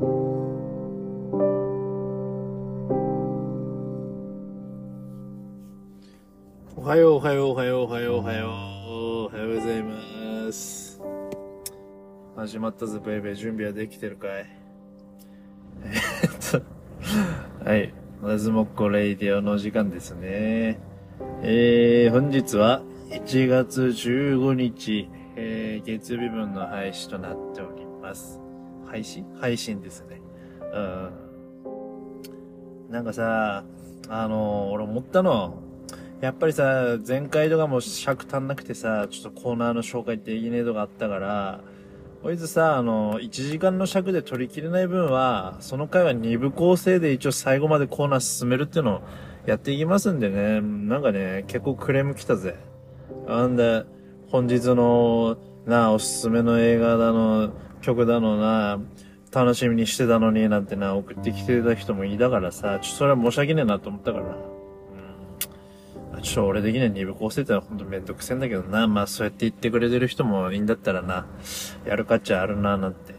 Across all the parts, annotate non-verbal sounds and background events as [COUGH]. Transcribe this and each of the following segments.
おはようおはようおはようおはようおはようおはようございます。始まったぞベイベー準備はできてるかい？えっとはい。まずもっこレイディオの時間ですね。えー、本日は1月15日、えー、月曜日分の配信となっております。配信？配信ですね。うん。なんかさあの俺思ったの。やっぱりさ、前回とかも尺足んなくてさ、ちょっとコーナーの紹介できねえとかあったから、こいつさ、あの、1時間の尺で取り切れない分は、その回は2部構成で一応最後までコーナー進めるっていうのをやっていきますんでね、なんかね、結構クレーム来たぜ。なんで、本日の、なあ、おすすめの映画だの、曲だのな、楽しみにしてたのになんてな、送ってきてた人もいたからさ、ちょっとそれは申し訳ねえなと思ったから。ちょっと俺的には二部構成ってのはほんとめんどくせえんだけどな。まあそうやって言ってくれてる人もいいんだったらな、やる価値あるななんて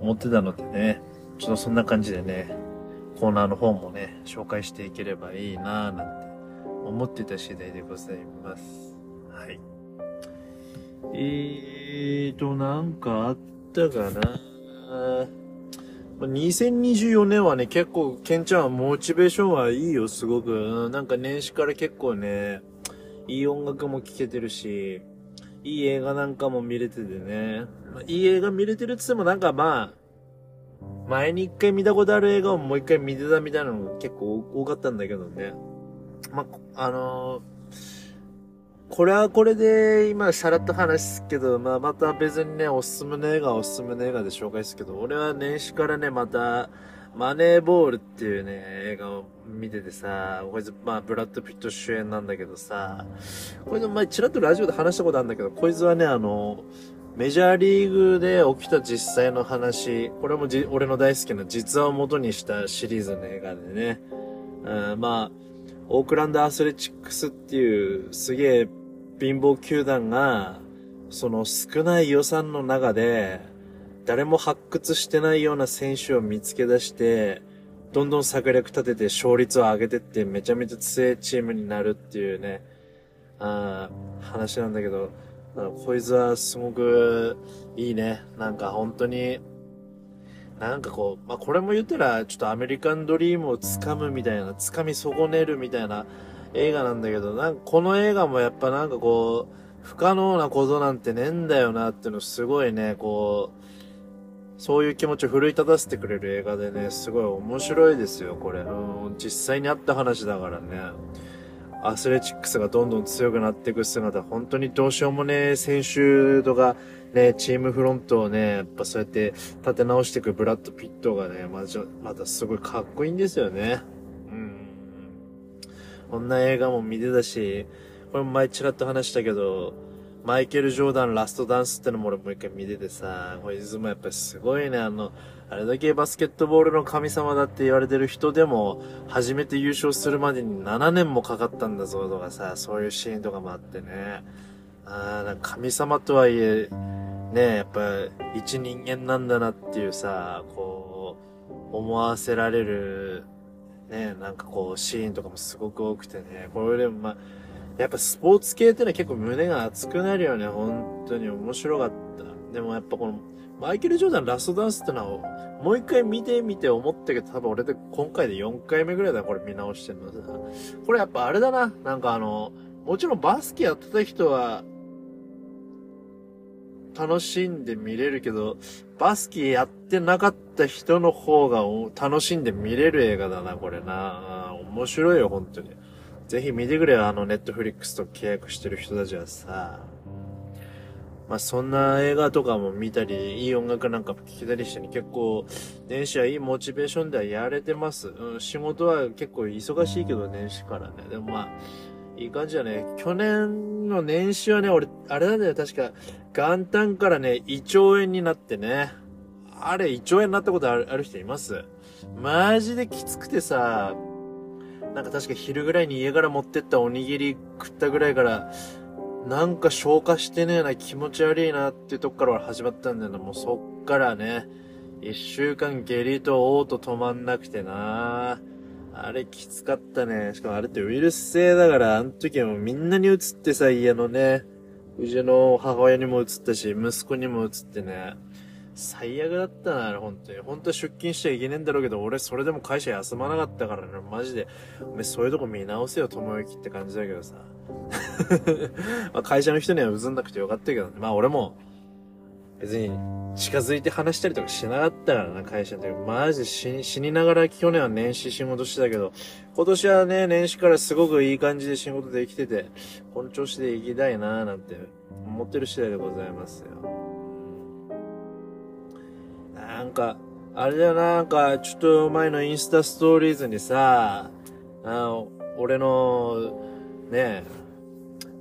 思ってたのでね。ちょっとそんな感じでね、コーナーの方もね、紹介していければいいななんて思ってた次第でございます。はい。えーと、なんかあったかな2024年はね、結構、ケンちゃんはモチベーションはいいよ、すごく。なんか年始から結構ね、いい音楽も聴けてるし、いい映画なんかも見れててね。まあいい映画見れてるって言ってもなんかまあ、前に一回見たことある映画をもう一回見てたみたいなのが結構多かったんだけどね。まあ、あのーこれはこれで今さらっと話すけど、まあまた別にね、おすすめの映画おすすめの映画で紹介するけど、俺は年始からね、また、マネーボールっていうね、映画を見ててさ、こいつ、まあ、ブラッド・ピット主演なんだけどさ、これで前ちらっとラジオで話したことあるんだけど、こいつはね、あの、メジャーリーグで起きた実際の話、これもじ俺の大好きな実話を元にしたシリーズの映画でね、うん、まあ、オークランドアスレチックスっていうすげえ貧乏球団が、その少ない予算の中で、誰も発掘してないような選手を見つけ出して、どんどん策略立てて勝率を上げてってめちゃめちゃ強いチームになるっていうね、あー話なんだけど、あのこいつはすごくいいね。なんか本当に、なんかこう、まあ、これも言ったら、ちょっとアメリカンドリームを掴むみたいな、掴み損ねるみたいな映画なんだけど、なんかこの映画もやっぱなんかこう、不可能なことなんてねえんだよなっていうのすごいね、こう、そういう気持ちを奮い立たせてくれる映画でね、すごい面白いですよ、これ。うん、実際にあった話だからね。アスレチックスがどんどん強くなっていく姿、本当にどうしようもねえ選手とか、ね、チームフロントをね、やっぱそうやって立て直していくブラッド・ピットがね、まじまたすごいかっこいいんですよね。うん。こんな映画も見てたし、これも前ちらっと話したけど、マイケル・ジョーダンラストダンスってのも俺もう一回見ててさ、こいつもやっぱすごいね、あの、あれだけバスケットボールの神様だって言われてる人でも、初めて優勝するまでに7年もかかったんだぞとかさ、そういうシーンとかもあってね。あーなんか神様とはいえ、ねやっぱ一人間なんだなっていうさ、こう、思わせられる、ねなんかこう、シーンとかもすごく多くてね、これでもまあ、やっぱスポーツ系ってのは結構胸が熱くなるよね、本当に面白かった。でもやっぱこの、マイケル・ジョーダンラストダンスってのは、もう一回見てみて思ったけど、多分俺で今回で4回目ぐらいだ、これ見直してんのさ。これやっぱあれだな、なんかあの、もちろんバスケやってた人は、楽しんで見れるけど、バスケやってなかった人の方が楽しんで見れる映画だな、これな。面白いよ、本当に。ぜひ見てくれよ、あの、ネットフリックスと契約してる人たちはさ。まあ、そんな映画とかも見たり、いい音楽なんかも聴けたりしてね、結構、年始はいいモチベーションではやれてます。うん、仕事は結構忙しいけど、年始からね。でもまあ、いい感じだね。去年の年始はね、俺、あれなんだよ、確か、元旦からね、胃腸炎になってね。あれ、胃腸炎になったことある人います？マジできつくてさ、なんか確か昼ぐらいに家から持ってったおにぎり食ったぐらいから、なんか消化してねえな、気持ち悪いなっていうとこから始まったんだよな。もうそっからね、一週間下痢と嘔吐止まんなくてなあれきつかったね。しかもあれってウイルス性だから、あの時はもうみんなに移ってさ、家のね、うちの母親にも移ったし、息子にも移ってね。最悪だったな、あれ、本当に。本当は出勤しちゃいけねえんだろうけど、俺それでも会社休まなかったからね、マジで。おめそういうとこ見直せよ、友之って感じだけどさ。[LAUGHS] まあ会社の人にはうんなくてよかったけどね。まあ俺も、別に近づいて話したりとかしなかったからな、会社の時。マジで死にながら去年は年始仕事してたけど、今年はね、年始からすごくいい感じで仕事できてて、この調子で行きたいなーなんて思ってる次第でございますよ。なんか、あれだよな、なんか、ちょっと前のインスタストーリーズにさ、あの俺の、ね、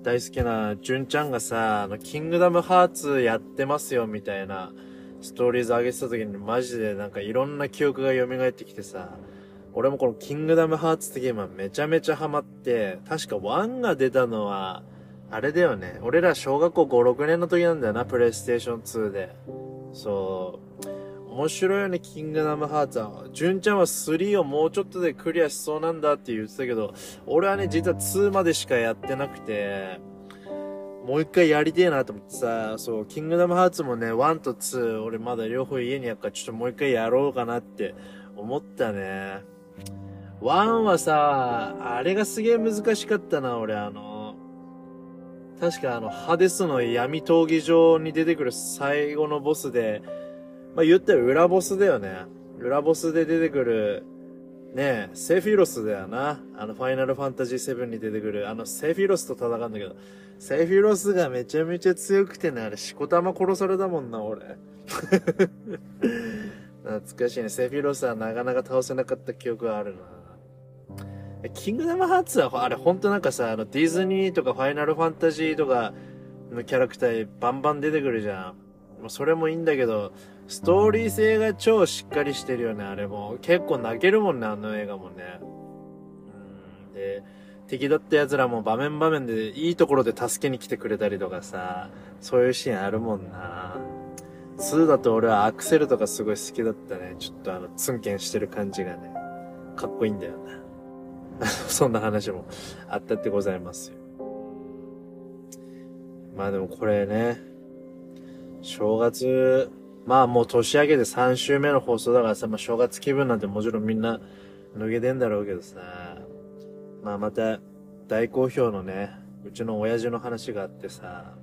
大好きな純ちゃんがさ、あの、キングダムハーツやってますよ、みたいな、ストーリーズ上げてた時にマジでなんかいろんな記憶が蘇ってきてさ、俺もこのキングダムハーツってゲームはめちゃめちゃハマって、確か1が出たのは、あれだよね。俺ら小学校5、6年の時なんだよな、プレイステーション2で。そう。面白いよね、キングダムハーツは。純ちゃんは3をもうちょっとでクリアしそうなんだって言ってたけど、俺はね、実は2までしかやってなくて、もう一回やりてえなと思ってさ、そう、キングダムハーツもね、1と2、俺まだ両方家にあるから、ちょっともう一回やろうかなって思ったね。1はさ、あれがすげえ難しかったな、俺、あの、確かあの、ハデスの闇闘技場に出てくる最後のボスで、まあ、言ったら裏ボスだよね。裏ボスで出てくる、ねえセフィロスだよな。あの、ファイナルファンタジー7に出てくる、あの、セフィロスと戦うんだけど、セフィロスがめちゃめちゃ強くてね、あれ、しこたま殺されたもんな、俺。[LAUGHS] 懐かしいね。セフィロスはなかなか倒せなかった記憶があるな。キングダムハーツは、あれ、ほんとなんかさ、あの、ディズニーとかファイナルファンタジーとかのキャラクターバンバン出てくるじゃん。それもいいんだけど、ストーリー性が超しっかりしてるよね、あれも。結構泣けるもんね、あの映画もね。うん。で、敵だった奴らも場面場面でいいところで助けに来てくれたりとかさ、そういうシーンあるもんな。2だと俺はアクセルとかすごい好きだったね。ちょっとあの、ツンケンしてる感じがね、かっこいいんだよな。[LAUGHS] そんな話もあったってございますよ。まあでもこれね、正月、まあもう年明けで3週目の放送だからさ、まあ正月気分なんてもちろんみんな脱げてんだろうけどさ、まあまた大好評のね、うちの親父の話があってさ、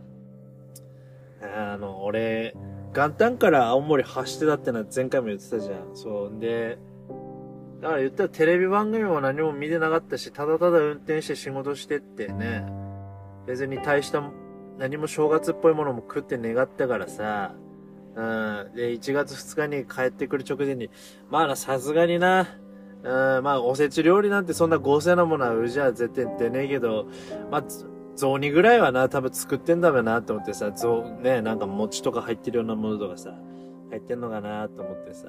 あの、俺、元旦から青森走ってたってのは前回も言ってたじゃん。そう。んで、だから言ったらテレビ番組も何も見てなかったし、ただただ運転して仕事してってね、別に大した何も正月っぽいものも食って願ったからさ、うん。で、1月2日に帰ってくる直前に、まあな、さすがにな、うん、まあ、おせち料理なんてそんな合成なものはうじゃ絶対出ねえけど、まあ、雑煮ぐらいはな、多分作ってんだろうなと思ってさ、雑、ね、なんか餅とか入ってるようなものとかさ、入ってんのかなと思ってさ、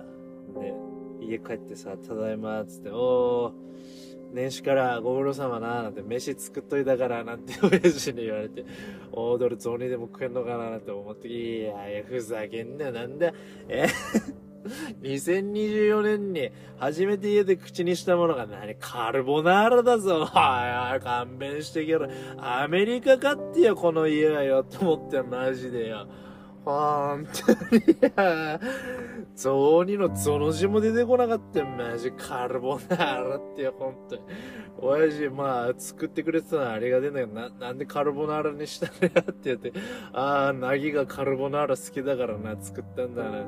で、家帰ってさ、ただいま、つって、おー、年始からご苦労様な、なんて飯作っといたから、なんて親父に言われて、踊る雑煮でも食えんのかな、なんて思って、いやいや、ふざけんなよ、なんだ、え？[LAUGHS] 2024年に初めて家で口にしたものが何？カルボナーラだぞ。はいはい、勘弁してけろ。アメリカかってよ、この家はよ、と思ってマジでよ。ほんとに、雑煮のゾの字も出てこなかったよ、マジ。カルボナーラってよ、ほんとに。親父、まあ、作ってくれてたのはありがてえんだけど、な、なんでカルボナーラにしたのやって言って、ああ、ナギがカルボナーラ好きだからな、作ったんだな、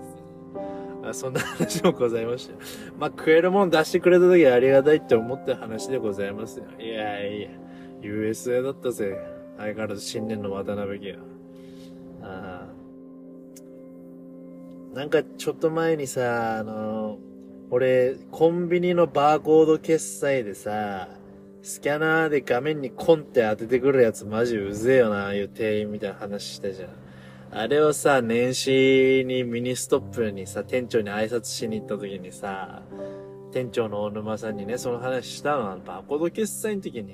あそんな話もございました。まあ、食えるもん出してくれた時はありがたいって思った話でございますよ。いやいや、USA だったぜ。相変わらず新年の渡辺家。ああ。なんかちょっと前にさ、あの、俺、コンビニのバーコード決済でさ、スキャナーで画面にコンって当ててくるやつマジうぜえよな、ああいう店員みたいな話したじゃん。あれをさ、年始にミニストップにさ、店長に挨拶しに行った時にさ、店長の大沼さんにね、その話したの。バーコード決済の時に、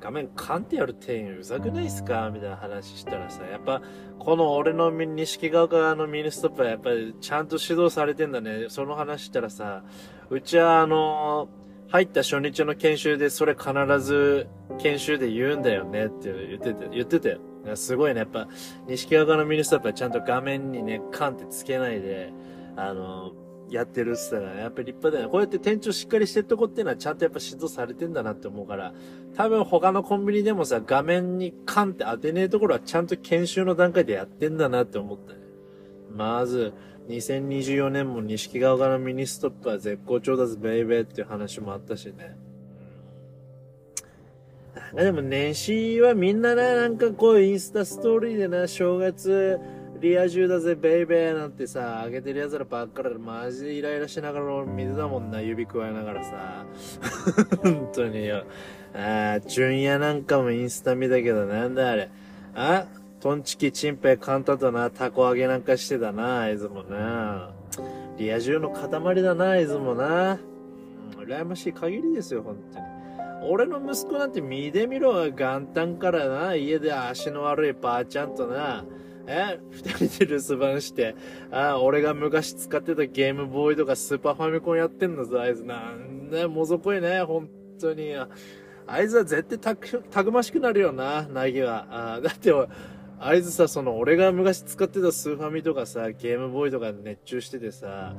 画面カンってやる店員うざくないっすか？みたいな話したらさ、やっぱ、この俺の西側側のミニストップはやっぱりちゃんと指導されてんだね。その話したらさ、うちはあの入った初日の研修でそれ必ず研修で言うんだよねって言ってて、言ってたよ。すごいね、やっぱ、西側側のミニストップはちゃんと画面にね、カンってつけないで、あのやってるっつったら、やっぱり立派だよね。こうやって店長しっかりしてるとこっていうのはちゃんとやっぱ指導されてんだなって思うから、多分他のコンビニでもさ、画面にカンって当てねえところはちゃんと研修の段階でやってんだなって思ったね。まず、2024年も錦川側のミニストップは絶好調だぜ、ベイベーっていう話もあったしね。でも年始はみんなな、なんかこうインスタストーリーでな、正月、リア充だぜ、ベイベーなんてさ、あげてる奴らばっかりでマジでイライラしながら水だもんな、指くわえながらさ。[LAUGHS] 本当によ。ああ、純也なんかもインスタ見たけど、なんだあれ。あトンチキチンペイカンタとな、タコ揚げなんかしてたな、あいつもな。リア充の塊だな、あいつもな。うん、羨ましい限りですよ、本当に。俺の息子なんて見てみろ、元旦からな、家で足の悪いばあちゃんとな、え二人で留守番して、あ俺が昔使ってたゲームボーイとかスーパーファミコンやってんだぞ、あいつ。なんだもぞこいね、本当に。あいつは絶対たく、たくましくなるよな、なぎは。あだって、あいつさ、その、俺が昔使ってたスーファミとかさ、ゲームボーイとか熱中しててさ、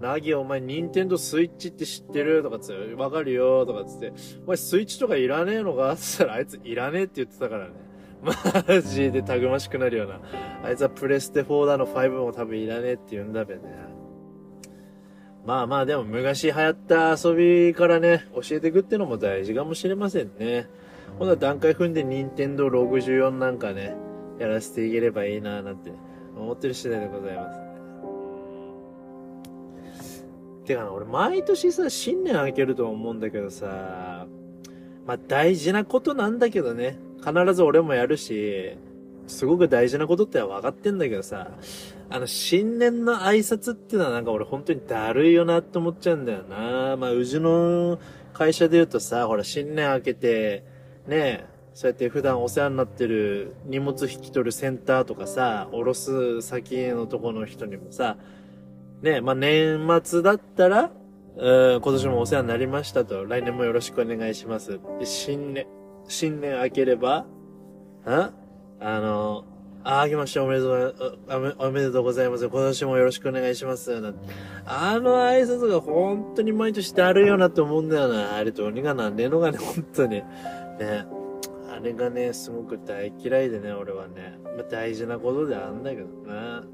ナギお前、ニンテンドスイッチって知ってる？とかつ、わかるよとかつって、お前スイッチとかいらねえのか？つったら、あいついらねえって言ってたからね。マジでたくましくなるような。あいつはプレステ4だの5も多分いらねえって言うんだべね。まあまあでも昔流行った遊びからね、教えていくってのも大事かもしれませんね。ほな段階踏んで任天堂64なんかね、やらせていければいいななんて思ってる次第でございます、てかな、俺毎年さ、新年明けると思うんだけどさ、まあ大事なことなんだけどね。必ず俺もやるし、すごく大事なことっては分かってんだけどさ、あの、新年の挨拶っていうのはなんか俺本当にだるいよなって思っちゃうんだよな。まあ、うちの会社で言うとさ、ほら、新年明けて、ねそうやって普段お世話になってる荷物引き取るセンターとかさ、おろす先のとこの人にもさ、ねまあ、年末だったら、今年もお世話になりましたと、来年もよろしくお願いします。で、新年、新年明ければ、ああの、あ、あげましておめでとう、おめでとうございます。今年もよろしくお願いします。なあの挨拶が本当に毎年だるいよなって思うんだよな。あれどうにかなんねえのがね、本当に。ね。あれがね、すごく大嫌いでね、俺はね。まあ、大事なことであんだけどな。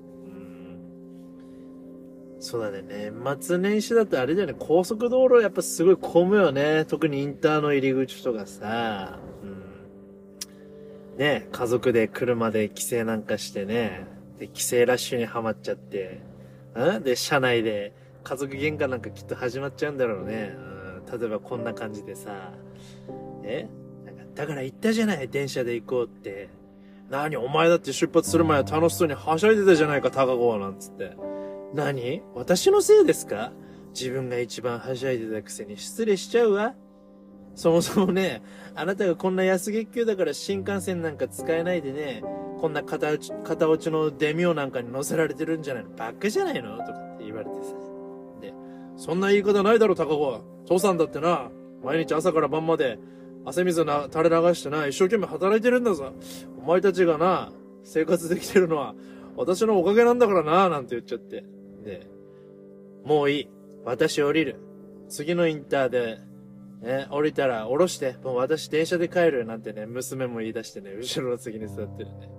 そうだね、年末年始だとあれだよね、高速道路やっぱすごい混むよね。特にインターの入り口とかさ。うん。ね、家族で車で帰省なんかしてね。で、帰省ラッシュにはまっちゃって。うん？で、車内で家族喧嘩なんかきっと始まっちゃうんだろうね。うん。例えばこんな感じでさ。え？なんか、だから言ったじゃない、電車で行こうって。何？お前だって出発する前は楽しそうにはしゃいでたじゃないか、高子はなんつって。何？私のせいですか？自分が一番はしゃいでたくせに失礼しちゃうわ。そもそもね、あなたがこんな安月給だから新幹線なんか使えないでね、こんな片落ち、片落ちのデミオなんかに乗せられてるんじゃないの？ばっかじゃないの？とかって言われてさ。で、そんな言い方ないだろ、高子。父さんだってな、毎日朝から晩まで汗水な垂れ流してな、一生懸命働いてるんだぞ。お前たちがな、生活できてるのは、私のおかげなんだからな、なんて言っちゃって。で、もういい。私降りる。次のインターで、ね、降りたら降ろして、もう私電車で帰るなんてね、娘も言い出してね、後ろの席に座ってるね。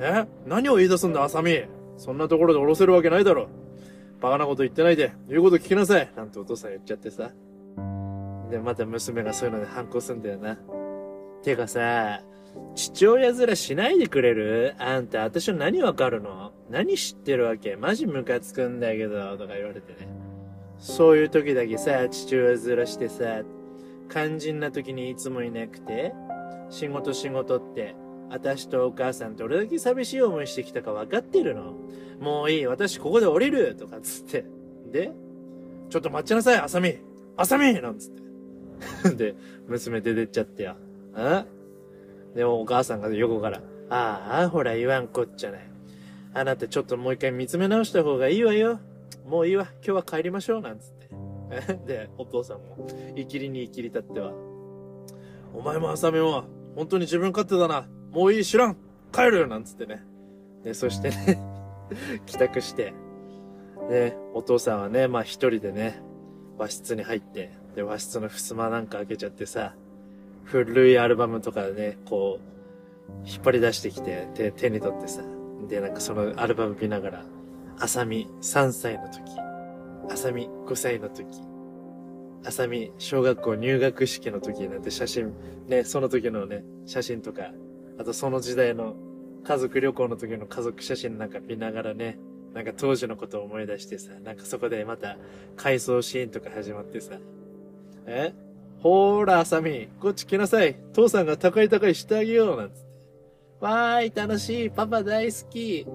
え何を言い出すんだ、あさみそんなところで降ろせるわけないだろ。バカなこと言ってないで、言うこと聞きなさいなんてお父さん言っちゃってさ。で、また娘がそういうので反抗すんだよな。てかさ、父親面しないでくれる？あんた、私の何わかるの？何知ってるわけ？マジムカつくんだけど、とか言われてね。そういう時だけさ、父親面してさ、肝心な時にいつもいなくて、仕事仕事って、私とお母さんどれだけ寂しい思いしてきたか分かってるの？もういい、私ここで降りるとかつって。で、ちょっと待ちなさい、あさみあさみなんつって。[LAUGHS] で、娘出てっちゃってよ。えでもお母さんが横から、ああ、ほら言わんこっちゃない。あなたちょっともう一回見つめ直した方がいいわよ。もういいわ。今日は帰りましょう。なんつって。[LAUGHS] で、お父さんも、いきりにいきり立っては。お前も浅見も、本当に自分勝手だな。もういい、知らん。帰るよなんつってね。で、そしてね、[LAUGHS] 帰宅して、で、お父さんはね、まあ一人でね、和室に入って、で、和室の襖なんか開けちゃってさ、古いアルバムとかね、こう、引っ張り出してきて、手、手に取ってさ、で、なんかそのアルバム見ながら、あさみ3歳の時、あさみ5歳の時、あさみ小学校入学式の時なんて写真、ね、その時のね、写真とか、あとその時代の家族旅行の時の家族写真なんか見ながらね、なんか当時のことを思い出してさ、なんかそこでまた回想シーンとか始まってさ、え？ほーら、あさみ、こっち来なさい。父さんが高い高いしてあげよう、なんつって。わーい、楽しい。パパ大好き。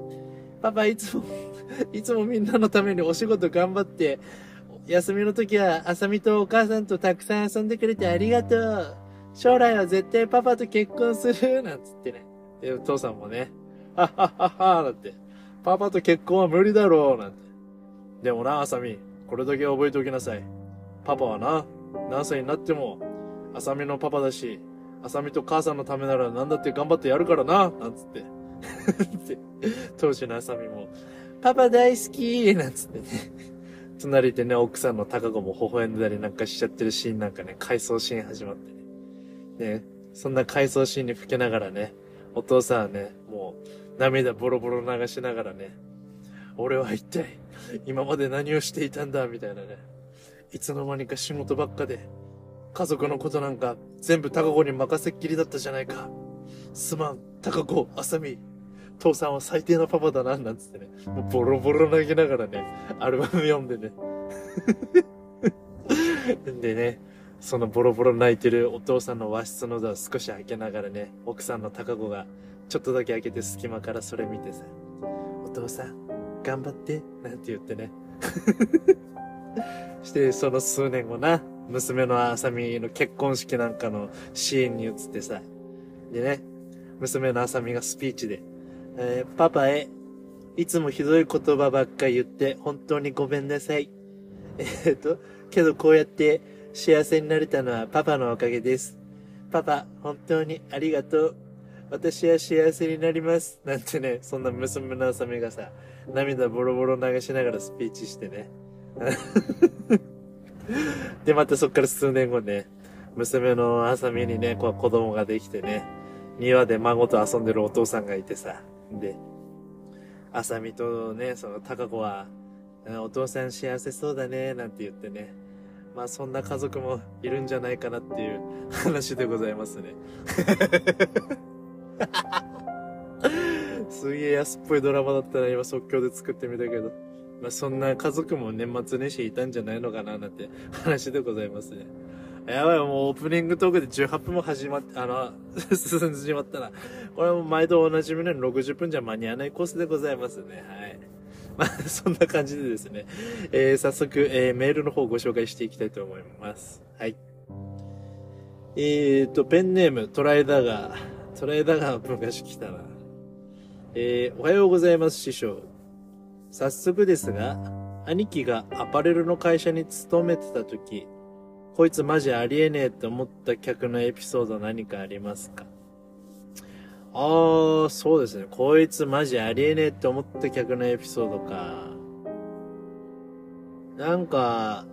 パパいつも [LAUGHS] いつもみんなのためにお仕事頑張って、休みの時は、あさみとお母さんとたくさん遊んでくれてありがとう。将来は絶対パパと結婚する。なんつってね。で、父さんもね、はっはっはっは、なんて。パパと結婚は無理だろう、なんて。でもな、あさみ、これだけ覚えておきなさい。パパはな、何歳になっても、あさみのパパだし、あさみと母さんのためなら何だって頑張ってやるからな、なんつって。[LAUGHS] 当時のあさみも、パパ大好きなんつってね。隣でね、奥さんの高子も微笑んだりなんかしちゃってるシーンなんかね、回想シーン始まってね。ね、そんな回想シーンに吹けながらね、お父さんはね、もう涙ボロボロ流しながらね、俺は一体今まで何をしていたんだ？みたいなね。いつの間にか仕事ばっかで、家族のことなんか全部高子に任せっきりだったじゃないか。すまん、高子、あさみ。父さんは最低なパパだな、なんつってね。もうボロボロ投げながらね、アルバム読んでね。[LAUGHS] でね、そのボロボロ泣いてるお父さんの和室のドア少し開けながらね、奥さんの高子がちょっとだけ開けて隙間からそれ見てさ、お父さん、頑張って、なんて言ってね。して、その数年後な、娘のあさみの結婚式なんかのシーンに移ってさ、でね、娘のあさみがスピーチで、えー、パパへ、いつもひどい言葉ばっか言って本当にごめんなさい。[LAUGHS] えー、っと、けどこうやって幸せになれたのはパパのおかげです。パパ、本当にありがとう。私は幸せになります。なんてね、そんな娘のあさみがさ、涙ボロボロ流しながらスピーチしてね。[LAUGHS] で、またそっから数年後ね、娘のあさみにね、こう子供ができてね、庭で孫と遊んでるお父さんがいてさ、で、あさみとね、その高子は、お父さん幸せそうだね、なんて言ってね、まあそんな家族もいるんじゃないかなっていう [LAUGHS] 話でございますね。[LAUGHS] すげえ安っぽいドラマだったら今即興で作ってみたけど。まあ、そんな家族も年末年始いたんじゃないのかななんて [LAUGHS] 話でございますね。やばい、もうオープニングトークで18分も始まって、あの、[LAUGHS] 進んでしまったな。これはもう毎度おなじみのように60分じゃ間に合わないコースでございますね。はい。[LAUGHS] まあ、そんな感じでですね、えー、早速、えー、メールの方をご紹介していきたいと思います。はい。えーと、ペンネーム、トライダガー。トライダガー昔来たな。えー、おはようございます、師匠。早速ですが、兄貴がアパレルの会社に勤めてた時、こいつマジありえねえって思った客のエピソード何かありますか？あー、そうですね。こいつマジありえねえって思った客のエピソードか。なんか、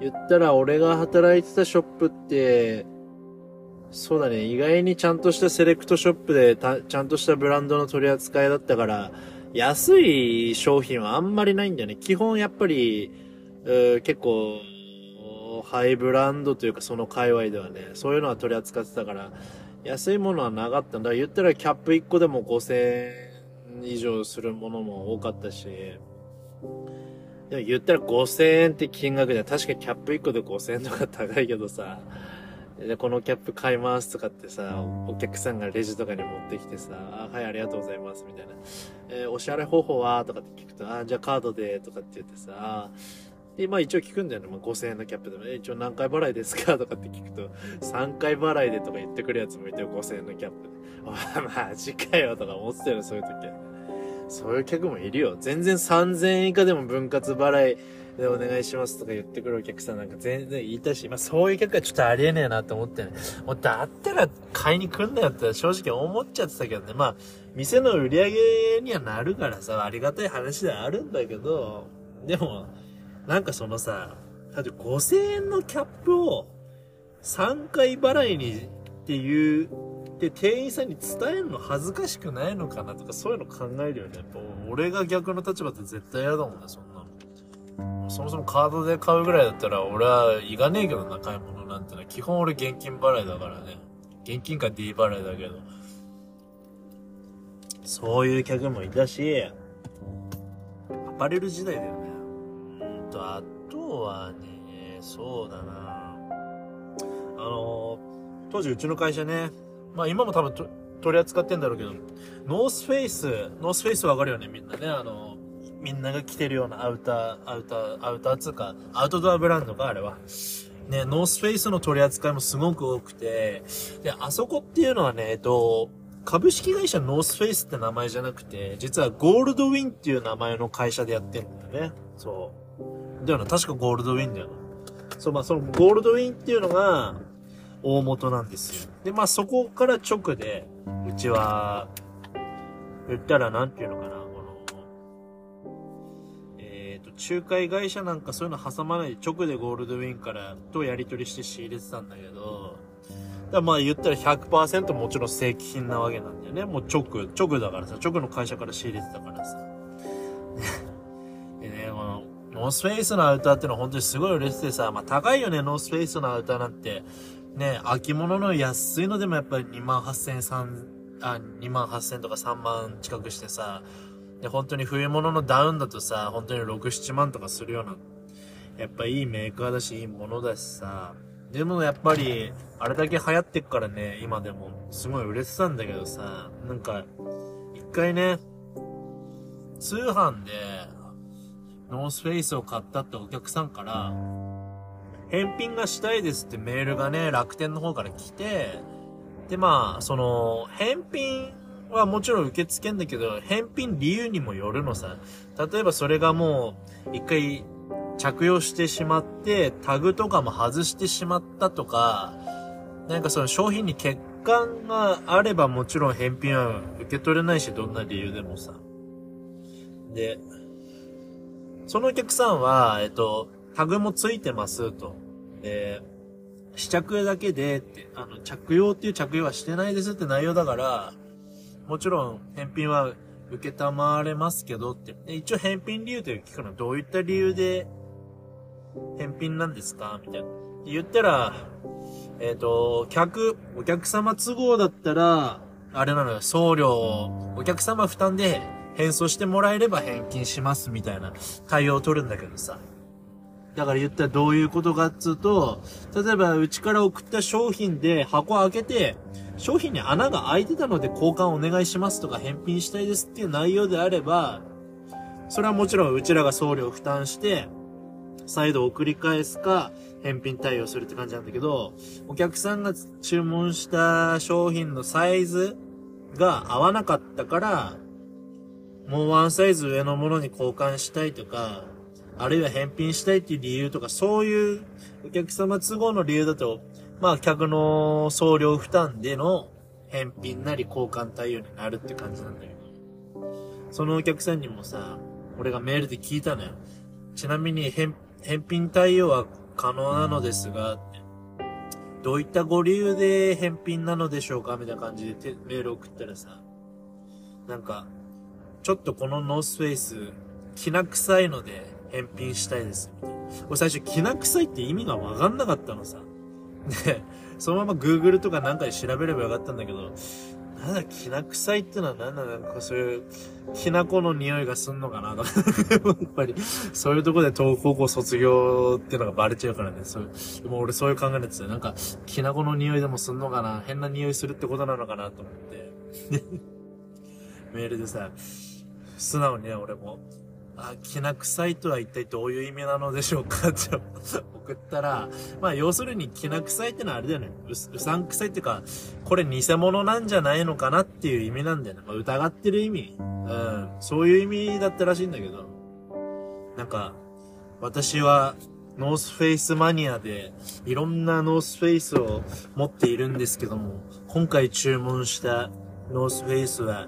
言ったら俺が働いてたショップって、そうだね、意外にちゃんとしたセレクトショップでちゃんとしたブランドの取り扱いだったから、安い商品はあんまりないんだよね。基本やっぱり、結構、ハイブランドというかその界隈ではね、そういうのは取り扱ってたから、安いものはなかったんだ。言ったらキャップ1個でも5000円以上するものも多かったし、でも言ったら5000円って金額で確かキャップ1個で5000円とか高いけどさ、で、このキャップ買いますとかってさ、お客さんがレジとかに持ってきてさ、あはい、ありがとうございます、みたいな。えー、お支払い方法はとかって聞くと、あじゃあカードで、とかって言ってさ、で、まあ一応聞くんだよね。まあ5000円のキャップでも、え、一応何回払いですか？とかって聞くと、3回払いでとか言ってくるやつもいてよ、5000円のキャップで。あ、マジかよとか思ってたよ、そういう時は。そういう客もいるよ。全然3000円以下でも分割払いでお願いしますとか言ってくるお客さんなんか全然言いたし、まあそういう客はちょっとありえねえなと思ってね。もうだったら買いに来んなよって正直思っちゃってたけどね。まあ、店の売り上げにはなるからさ、ありがたい話ではあるんだけど、でも、なんかそのさ、だって5000円のキャップを3回払いにっていうで、店員さんに伝えるの恥ずかしくないのかなとか、そういうの考えるよね。やっぱ、俺が逆の立場って絶対嫌だもんね、そんな。そもそもカードで買うぐらいだったら、俺は行かねえけどな、買い物なんてのは。基本俺現金払いだからね。現金か D 払いだけど。そういう客もいたし、アパレル時代だよね。うんと、あとはね、そうだなあの、当時うちの会社ね、まあ今も多分取り扱ってんだろうけど、ノースフェイス、ノースフェイスわかるよね、みんなね。あの、みんなが着てるようなアウター、アウター、アウターつうか、アウトドアブランドか、あれは。ね、ノースフェイスの取り扱いもすごく多くて、で、あそこっていうのはね、えっと、株式会社ノースフェイスって名前じゃなくて、実はゴールドウィンっていう名前の会社でやってるんだよね。そう。だよな、確かゴールドウィンだよな。そう、まあそのゴールドウィンっていうのが、大元なんですよ。で、まあそこから直で、うちは、言ったらなんていうのかな、仲介会社なんかそういうの挟まないで直でゴールドウィンからとやり取りして仕入れてたんだけど、だまあ言ったら100%もちろん正規品なわけなんだよね。もう直、直だからさ、直の会社から仕入れてたからさ。[LAUGHS] でね、この、ノースフェイスのアウターってのは本当にすごい嬉しくてさ、まあ高いよね、ノースフェイスのアウターなんて。ね、秋物の安いのでもやっぱり2万8000、3、あ、2万8000とか3万近くしてさ、で、本当に冬物のダウンだとさ、本当に6、7万とかするような、やっぱいいメーカーだし、いいものだしさ、でもやっぱり、あれだけ流行ってっからね、今でも、すごい売れてたんだけどさ、なんか、一回ね、通販で、ノースフェイスを買ったってお客さんから、返品がしたいですってメールがね、楽天の方から来て、で、まあ、その、返品はもちろん受け付けんだけど、返品理由にもよるのさ。例えばそれがもう、一回着用してしまって、タグとかも外してしまったとか、なんかその商品に欠陥があればもちろん返品は受け取れないし、どんな理由でもさ。で、そのお客さんは、えっと、タグもついてますと。で、試着だけでって、あの、着用っていう着用はしてないですって内容だから、もちろん返品は受けたまわれますけどって。で一応返品理由という聞くのどういった理由で返品なんですか？みたいな。言ったら、えっ、ー、と、客、お客様都合だったら、あれなのよ、送料をお客様負担で返送してもらえれば返金しますみたいな対応を取るんだけどさ。だから言ったらどういうことかっつうと、例えばうちから送った商品で箱開けて、商品に穴が開いてたので交換お願いしますとか返品したいですっていう内容であれば、それはもちろんうちらが送料を負担して、再度送り返すか、返品対応するって感じなんだけど、お客さんが注文した商品のサイズが合わなかったから、もうワンサイズ上のものに交換したいとか、あるいは返品したいっていう理由とか、そういうお客様都合の理由だと、まあ、客の送料負担での返品なり交換対応になるって感じなんだけど、そのお客さんにもさ、俺がメールで聞いたのよ。ちなみに返、品対応は可能なのですが、どういったご理由で返品なのでしょうか？みたいな感じでメール送ったらさ、なんか、ちょっとこのノースフェイス、きな臭いので、返品したいです、みたいな。俺最初、きな臭いって意味がわかんなかったのさ。で、そのまま Google とかなんかで調べればよかったんだけど、なんだ、きな臭いってのはなんだ、なんかそういう、きな粉の匂いがすんのかなとか、やっぱり、そういうとこで東高校卒業ってのがバレちゃうからね、そうでもう俺そういう考えですよ。なんか、きな粉の匂いでもすんのかな？変な匂いするってことなのかなと思って。[LAUGHS] メールでさ、素直にね、俺も、あ、きな臭いとは一体どういう意味なのでしょうか？って送ったら、まあ要するにきな臭いってのはあれだよね。うさん臭いっていうか、これ偽物なんじゃないのかなっていう意味なんだよね。まあ、疑ってる意味。うん。そういう意味だったらしいんだけど。なんか、私は、ノースフェイスマニアで、いろんなノースフェイスを持っているんですけども、今回注文したノースフェイスは、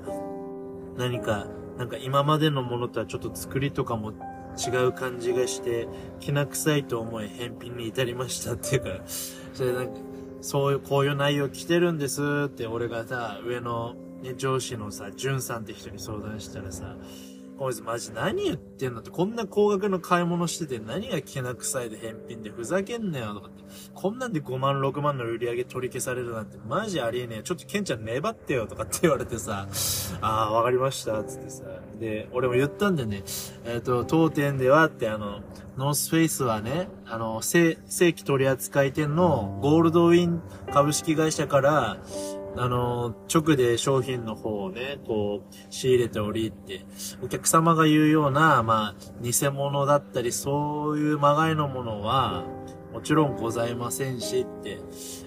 何かなんか今までのものとはちょっと作りとかも違う感じがして、気な臭いと思い返品に至りましたっていうか、[LAUGHS] それなんか、そういう、こういう内容来てるんですって俺がさ、上の、ね、上司のさ、じゅんさんって人に相談したらさ、こい。つマジ何言ってんのって、こんな高額の買い物してて何が気な臭いで返品でふざけんなよとかって、こんなんで5万6万の売り上げ取り消されるなんてマジありえねえ。ちょっとケンちゃん粘ってよとかって言われてさ、ああ、わかりました。つってさ。で、俺も言ったんでね、えっ、ー、と、当店ではってあの、ノースフェイスはね、あの、正規取扱店のゴールドウィン株式会社から、あの、直で商品の方をね、こう、仕入れておりって、お客様が言うような、まあ、偽物だったり、そういうまがいのものは、もちろんございませんしって、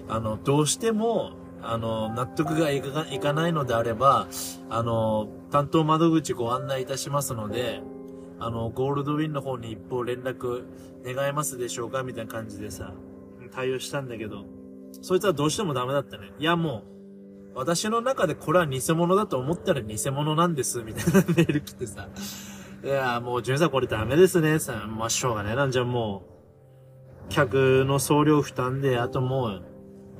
あの、どうしても、あの、納得がいかいかないのであれば、あの、担当窓口ご案内いたしますので、あの、ゴールドウィンの方に一方連絡願えますでしょうかみたいな感じでさ、対応したんだけど、そいつはどうしてもダメだったね。いや、もう、私の中でこれは偽物だと思ったら偽物なんです、みたいなメール来てさ。いや、もう、ジュンさんこれダメですね、さ。まあ、しょうがねえなんじゃもう、客の送料負担で、あともう、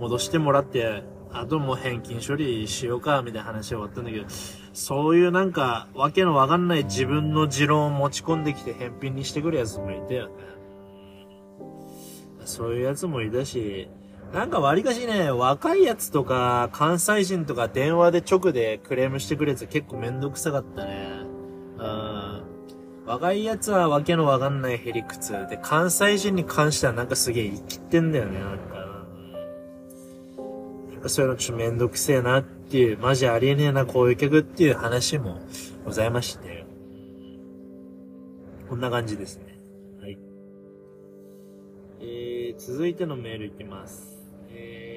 戻してもらって、あともう返金処理しようか、みたいな話終わったんだけど、そういうなんか、わけのわかんない自分の持論を持ち込んできて返品にしてくるやつもいたよ。そういうやつもいたし、なんか割かしね、若いやつとか、関西人とか電話で直でクレームしてくるやつ結構めんどくさかったね。うん。若いやつはわけのわかんないヘリクツ。で、関西人に関してはなんかすげえ生きてんだよね、なんか。そういうのちょっとめんどくせえなっていう、マジありえねえな、こういう曲っていう話もございまして。こんな感じですね。はい。えー、続いてのメールいきます。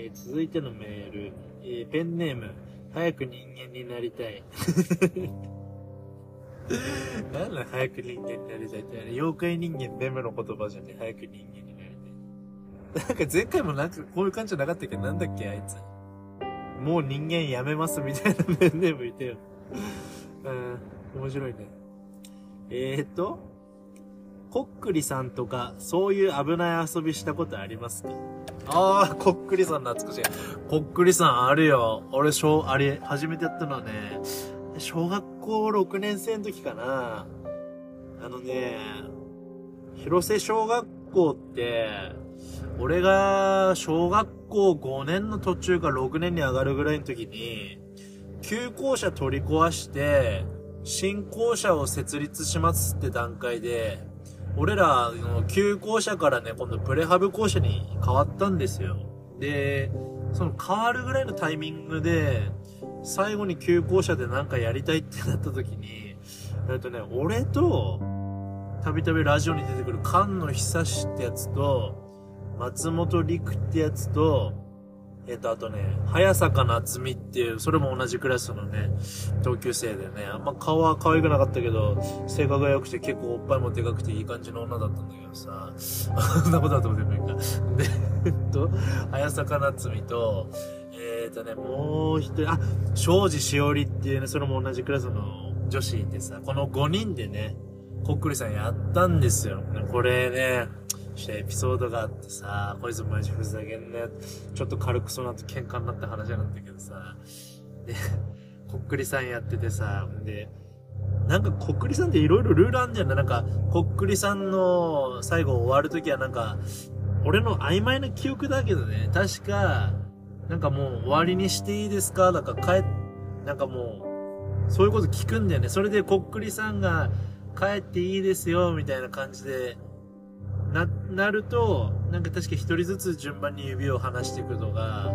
えー、続いてのメール、えー、ペンネーム、早く人間になりたい。なんだ早く人間になりたいって、妖怪人間メムの言葉じゃね早く人間になりたい。なんか前回もなんかこういう感じじゃなかったっけ？なんだっけあいつ。もう人間やめますみたいなペンネームいてよ。うん、面白いね。えー、っと、こっくりさんとか、そういう危ない遊びしたことありますか？ああ、こっくりさん懐かしい。こっくりさんあるよ。俺、小、あれ、初めてやったのはね、小学校6年生の時かな。あのね、広瀬小学校って、俺が小学校5年の途中か6年に上がるぐらいの時に、旧校舎取り壊して、新校舎を設立しますって段階で、俺らの旧校舎からね、今度プレハブ校舎に変わったんですよ。で、その変わるぐらいのタイミングで、最後に旧校舎でなんかやりたいってなった時に、えっとね、俺と、たびたびラジオに出てくる菅野久志ってやつと、松本陸ってやつと、えっ、と、あとね、早坂夏美っていう、それも同じクラスのね、同級生でね、あんま顔は可愛くなかったけど、性格が良くて結構おっぱいもでかくていい感じの女だったんだけどさ、そんなことだと思ってもいいか。で、えっと、早坂夏美と、えっ、とね、もう一人、あ、庄司しおりっていうね、それも同じクラスの女子いてさ、この5人でね、こっくりさんやったんですよ。これね、したエピソードがあってさ、こいつマジふざけんなよ。ちょっと軽くその後喧嘩になった話なんだけどさ、で、こっくりさんやっててさ、で、なんかこっくりさんっていろいろルールあんじゃんな。なんか、こっくりさんの最後終わるときはなんか、俺の曖昧な記憶だけどね、確か、なんかもう終わりにしていいですか？だから帰なんかもう、そういうこと聞くんだよね。それでこっくりさんが帰っていいですよ、みたいな感じで、な、なると、なんか確か一人ずつ順番に指を離していくのが、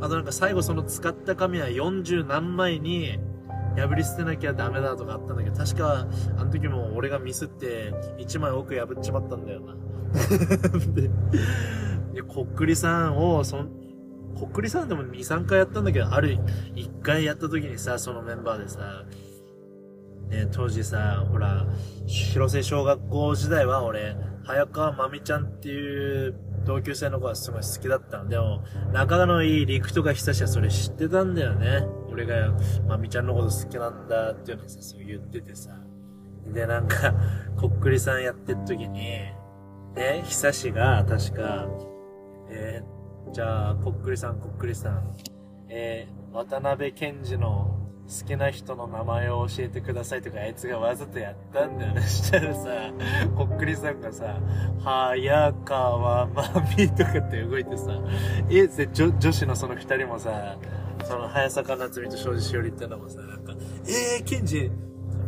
あとなんか最後その使った紙は40何枚に破り捨てなきゃダメだとかあったんだけど、確か、あの時も俺がミスって、1枚奥破っちまったんだよな。[LAUGHS] で、でこっくりさんを、そん、こっくりさんでも2、3回やったんだけど、ある1回やった時にさ、そのメンバーでさ、ね、当時さ、ほら、広瀬小学校時代は俺、早川まみちゃんっていう同級生の子はすごい好きだったの。でも、仲のいい陸とか久しはそれ知ってたんだよね。俺がまみちゃんのこと好きなんだっていうのをさ、そう言っててさ。で、なんか、こっくりさんやってる時に、ね、久しが確か、えー、じゃあ、こっくりさん、こっくりさん、えー、渡辺健二の好きな人の名前を教えてくださいとかあいつがわざとやったんだよね。したらさ、こっくりさんがさ、早川まみとかって動いてさ、え、女女子のその二人もさ、その早坂夏美と庄司しおりってのもさ、なんか、えー、ケンジ、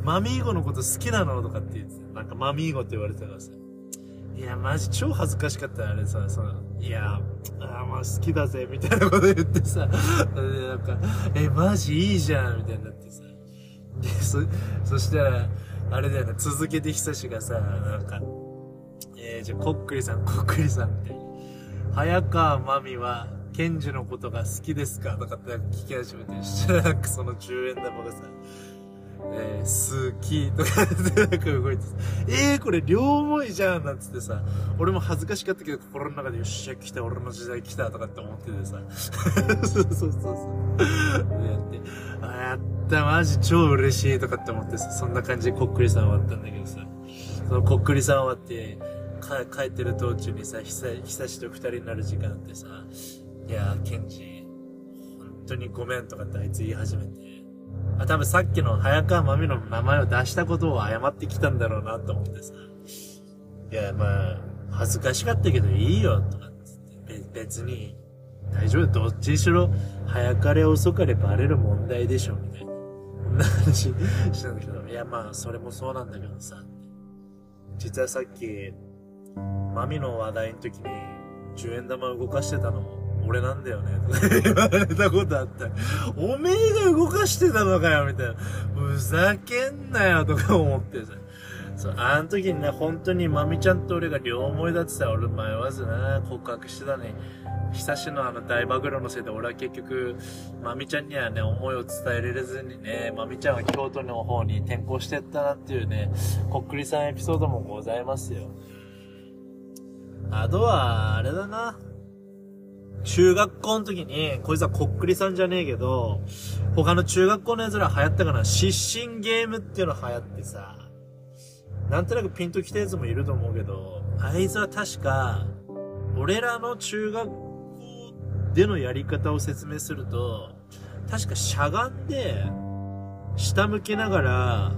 マミーゴのこと好きなのとかって言ってなんかマミーゴって言われてたからさ、いや、マジ超恥ずかしかったあれさ、その、いや、あまあ好きだぜ、みたいなこと言ってさ、で、なんか、え、マジいいじゃん、みたいになってさ。で、そ、そしたら、あれだよね、続けて久しがさ、なんか、えー、じゃあ、こっくりさん、こっくりさん、みたいな。早川まみは、ケンジのことが好きですか？とかって聞き始めて、したらなんかその10円玉がさ、えー、好きとかってなんか動いてさ、えー、これ両思いじゃんなんつってさ、俺も恥ずかしかったけど心の中でよっしゃ来た、俺の時代来たとかって思っててさ、[LAUGHS] そうそうそうそう。やって、あ、やった、マジ超嬉しいとかって思ってさ、そんな感じでこっくりさん終わったんだけどさ、そのこっくりさん終わって、帰ってる道中にさ、久しと二人になる時間あってさ、いやー、ケンジ、本当にごめんとかってあいつ言い始めて、あ、多分さっきの早川まみの名前を出したことを謝ってきたんだろうなと思ってさ。いや、まあ、恥ずかしかったけどいいよ、とかっつって。別に、大丈夫、どっちにしろ、早かれ遅かれバレる問題でしょ、みたいな。そんな話したんだけど、いや、まあ、それもそうなんだけどさ。実はさっき、マミの話題の時に、10円玉動かしてたのも、俺なんだよね、とか言われたことあった。おめえが動かしてたのかよ、みたいな。ふざけんなよ、とか思ってさ。そう、あの時にね、本当にまみちゃんと俺が両思いだってさ、俺迷わずな、告白してたね。久しのあの大マグロのせいで俺は結局、まみちゃんにはね、思いを伝えられずにね、まみちゃんは京都の方に転校してったなっていうね、こっくりさんエピソードもございますよ。あとは、あれだな。中学校の時に、こいつはこっくりさんじゃねえけど、他の中学校の奴ら流行ったかな？失神ゲームっていうの流行ってさ、なんとなくピンときたやつもいると思うけど、あいつは確か、俺らの中学校でのやり方を説明すると、確かしゃがんで、下向きながら、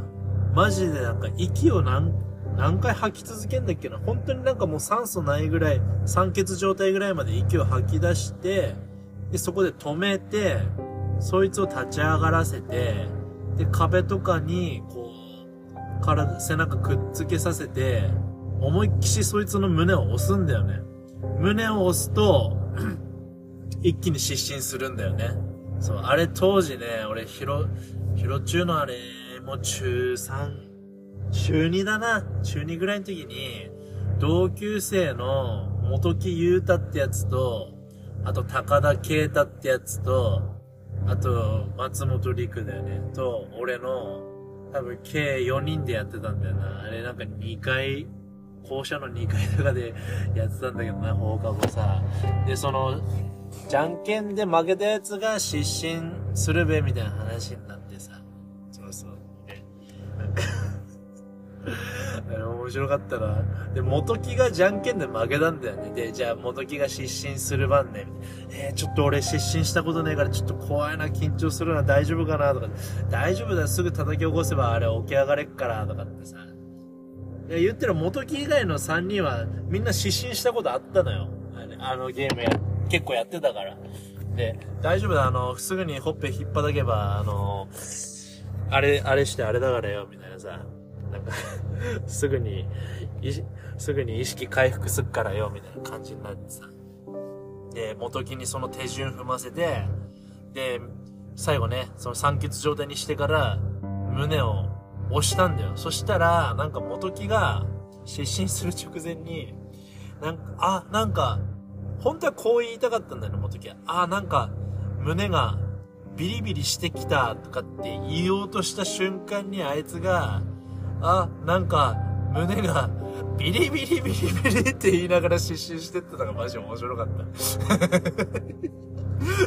マジでなんか息を何何回吐き続けんだっけな本当になんかもう酸素ないぐらい、酸欠状態ぐらいまで息を吐き出して、で、そこで止めて、そいつを立ち上がらせて、で、壁とかに、こう、体、背中くっつけさせて、思いっきしそいつの胸を押すんだよね。胸を押すと、[CLEARS THROAT] 一気に失神するんだよね。そう、あれ当時ね、俺、ヒロ、ヒロ中のあれ、もう中3、中2だな。中2ぐらいの時に、同級生の元木優太ってやつと、あと高田啓太ってやつと、あと松本陸だよね。と、俺の、多分計4人でやってたんだよな。あれなんか2回、校舎の2階とかでやってたんだけどな、放課後さ。で、その、じゃんけんで負けたやつが失神するべみたいな話になって面白かったな。で、元木がじゃんけんで負けたんだよね。で、じゃあ元木が失神する番ね。えー、ちょっと俺失神したことねえからちょっと怖いな、緊張するな、大丈夫かなとか。大丈夫だ、すぐ叩き起こせばあれ起き上がれっからとかってさ。いや、言ってる元木以外の3人はみんな失神したことあったのよ。あのゲームや、結構やってたから。で、大丈夫だ、あの、すぐにほっぺ引っ叩けば、あの、あれ、あれしてあれだからよ、みたいなさ。なんかすぐに、すぐに意識回復すっからよ、みたいな感じになってさ。で、元木にその手順踏ませて、で、最後ね、その酸欠状態にしてから、胸を押したんだよ。そしたら、なんか元木が失神する直前に、なんか、あ、なんか、本当はこう言いたかったんだよね、元木は。あ、なんか、胸がビリビリしてきたとかって言おうとした瞬間にあいつが、あ、なんか、胸がビリビリビリビリって言いながら失神してってたのがマジ面白かった。[LAUGHS]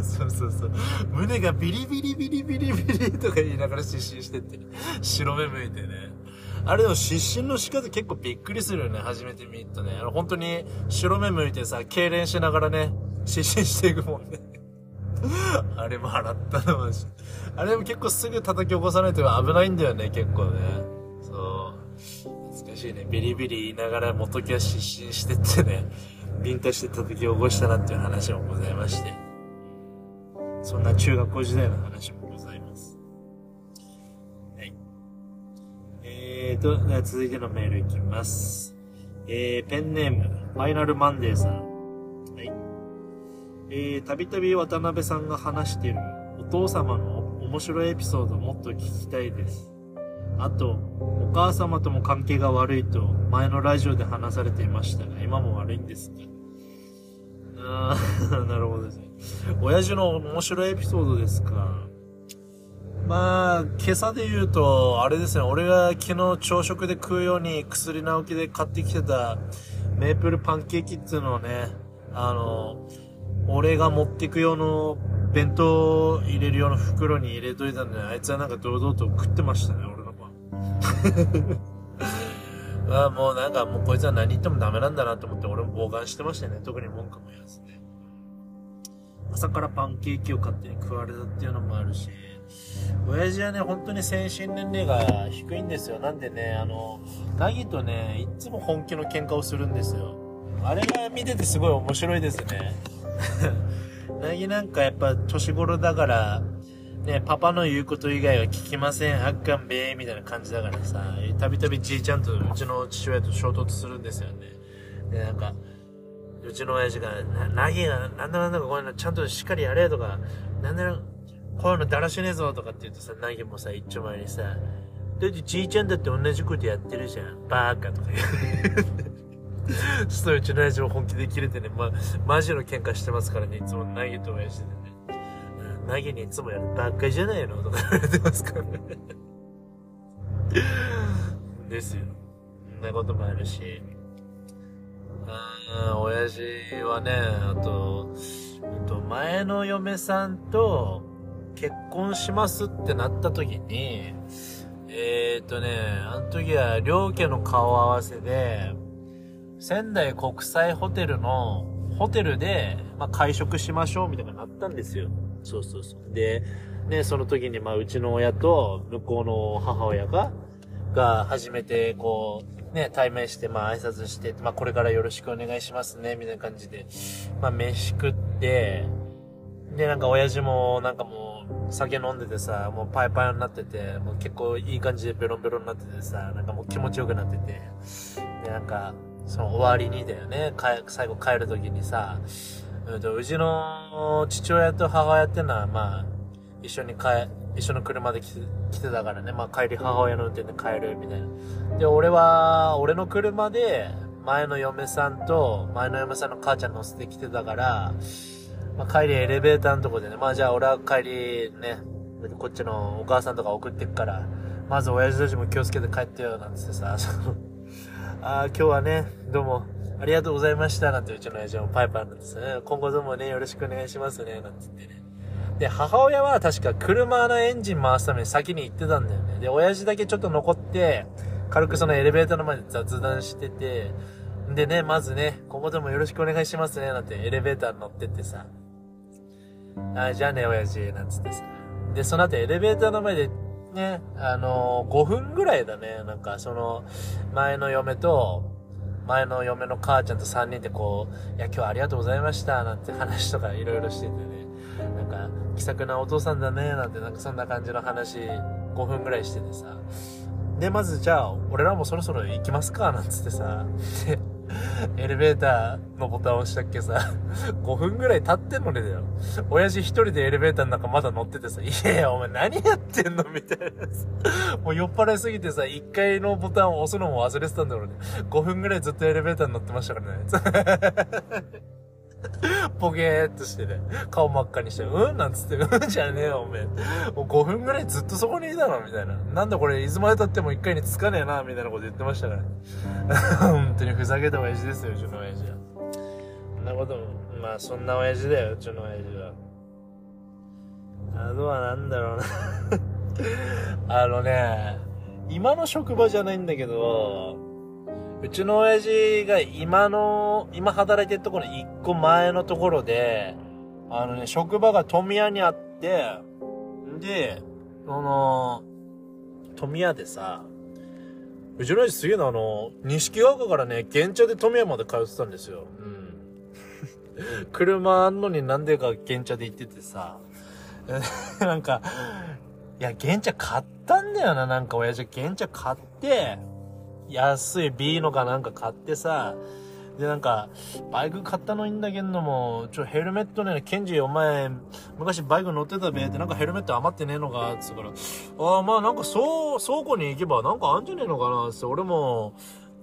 そうそうそう。胸がビリビリビリビリビリとか言いながら失神してって、白目向いてね。あれでも失神の仕方結構びっくりするよね、初めて見るとね。あの本当に白目向いてさ、痙攣しながらね、失神していくもんね。[LAUGHS] あれも払ったな、マジ。あれでも結構すぐ叩き起こさないと危ないんだよね、結構ね。そう。難しいね。ビリビリ言いながら元木は失神してってね、[LAUGHS] ビンタして叩き起こしたなっていう話もございまして。そんな中学校時代の話もございます。はい。えーと、では続いてのメールいきます。えー、ペンネーム、ファイナルマンデーさん。はい。えー、たびたび渡辺さんが話しているお父様の面白いエピソードもっと聞きたいです。あと、お母様とも関係が悪いと前のラジオで話されていましたが、今も悪いんですか？あー、[LAUGHS] なるほどですね。親父の面白いエピソードですか？まあ、今朝で言うと、あれですね、俺が昨日朝食で食うように薬直樹で買ってきてたメープルパンケーキっていうのをね、あの、俺が持ってく用の弁当入れる用の袋に入れといたんで、あいつはなんか堂々と食ってましたね、俺の子は。[LAUGHS] あもうなんかもうこいつは何言ってもダメなんだなと思って俺も傍観してましたね。特に文句も言わずね。朝からパンケーキを勝手に食われたっていうのもあるし、親父はね、本当に精神年齢が低いんですよ。なんでね、あの、ナギとね、いつも本気の喧嘩をするんですよ。あれが見ててすごい面白いですね。[LAUGHS] ナギなんかやっぱ年頃だから、ね、パパの言うこと以外は聞きません、あっかんべーみたいな感じだからさ、たびたびじいちゃんとうちの父親と衝突するんですよね。で、なんか、うちの親父が、な、なぎが、なんだなんだかこういうのちゃんとしっかりやれとか、なんだこういうのだらしねえぞとかって言うとさ、なぎもさ、一丁前にさ、だってじいちゃんだって同じことやってるじゃん。バーカとか言う。そしたらうちの親父も本気で切れてね、ま、マジの喧嘩してますからね、いつもなぎと親父で。なぎにいつもやるばっかりじゃないのとか言われてますからね。[LAUGHS] ですよ。そんなこともあるし。うん、親父はね、あと、んと、前の嫁さんと結婚しますってなった時に、えー、っとね、あの時は両家の顔合わせで、仙台国際ホテルのホテルで、まあ、会食しましょうみたいななったんですよ。そうそうそう。で、ね、その時に、まあ、うちの親と向こうの母親が、が初めて、こう、ね、対面して、まあ挨拶して、まあこれからよろしくお願いしますね、みたいな感じで、まあ飯食って、で、なんか親父もなんかもう酒飲んでてさ、もうパイパイになってて、もう結構いい感じでベロンベロンになっててさ、なんかもう気持ちよくなってて、で、なんか、その終わりにだよね、最後帰る時にさ、うんうちの父親と母親ってのは、まあ、一緒に帰、一緒の車で来て来てたからね、まあ帰り母親の運転で帰るみたいな。で、俺は、俺の車で、前の嫁さんと、前の嫁さんの母ちゃん乗せてきてたから、まあ帰りエレベーターのとこでね、まあじゃあ俺は帰りね、こっちのお母さんとか送ってくから、まず親父たちも気をつけて帰ってよ、なんつってさ、ああ、今日はね、どうも、ありがとうございました、なんてうちの親父もパイパーなんですね。今後ともね、よろしくお願いしますね、なんつってね。で、母親は確か車のエンジン回すために先に行ってたんだよね。で、親父だけちょっと残って、軽くそのエレベーターの前で雑談してて、でね、まずね、今後ともよろしくお願いしますね、なんてエレベーターに乗ってってさ、あ、じゃあね、親父、なんつってさ。で、その後エレベーターの前で、ね、あのー、5分ぐらいだね、なんかその、前の嫁と、前の嫁の母ちゃんと3人でこう、いや、今日はありがとうございました、なんて話とかいろいろしててね。なんか、気さくなお父さんだね、なんて、なんかそんな感じの話、5分ぐらいしててさ。で、まずじゃあ、俺らもそろそろ行きますか、なんつってさ。[LAUGHS] エレベーターのボタンを押したっけさ、[LAUGHS] 5分ぐらい経ってんのにだよ。親父一人でエレベーターの中まだ乗っててさ、いやいや、お前何やってんのみたいなさ。[LAUGHS] もう酔っ払いすぎてさ、1階のボタンを押すのも忘れてたんだろうね。5分ぐらいずっとエレベーターに乗ってましたからね。[LAUGHS] ポゲーっとしてね、顔真っ赤にして、うん？なんつって、うん？[LAUGHS] じゃねえよ、おめえ。もう5分ぐらいずっとそこにいたの？みたいな。なんだこれ、いつまで経っても1回につかねえな、みたいなこと言ってましたから。[LAUGHS] 本当にふざけた親父ですよ、うちの親父は。そんなことも、まあそんな親父だよ、うちの親父は。あとはなんだろうなあのね、今の職場じゃないんだけど、うちの親父が今の、今働いてるところの一個前のところで、あのね、職場が富谷にあって、で、あの、富谷でさ、うちの親父すげえな、あの、西川川からね、現茶で富谷まで通ってたんですよ。うん。[LAUGHS] 車あんのになんでか現茶で行っててさ、[LAUGHS] なんか、いや、現茶買ったんだよな、なんか親父現茶買って、安い B のかなんか買ってさ、で、なんか、バイク買ったのいいんだけども、ちょ、ヘルメットね、ケンジ、お前、昔バイク乗ってたべって、なんかヘルメット余ってねえのかつうから、ああ、まあなんか、そう、倉庫に行けばなんかあんじゃねえのかなつって、俺も、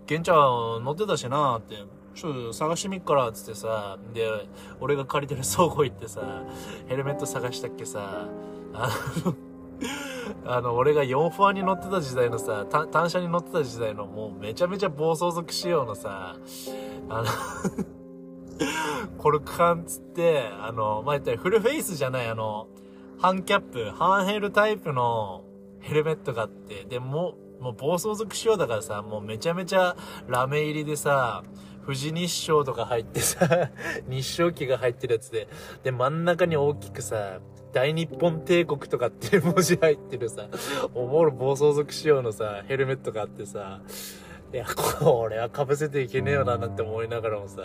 ケンちゃん乗ってたしなって、ちょっと探してみっから、つってさ、で、俺が借りてる倉庫行ってさ、ヘルメット探したっけさ、あのあの、俺が4ファーに乗ってた時代のさ、単車に乗ってた時代のもうめちゃめちゃ暴走族仕様のさ、あのコルク缶つって、あの、ま、言ったらフルフェイスじゃない、あの、半キャップ、半ヘルタイプのヘルメットがあって、で、もう、もう暴走族仕様だからさ、もうめちゃめちゃラメ入りでさ、富士日照とか入ってさ、日照機が入ってるやつで、で、真ん中に大きくさ、大日本帝国とかって文字入ってるさ、おもろ暴走族仕様のさ、ヘルメットがあってさ、いや、これは被せていけねえよな、なんて思いながらもさ、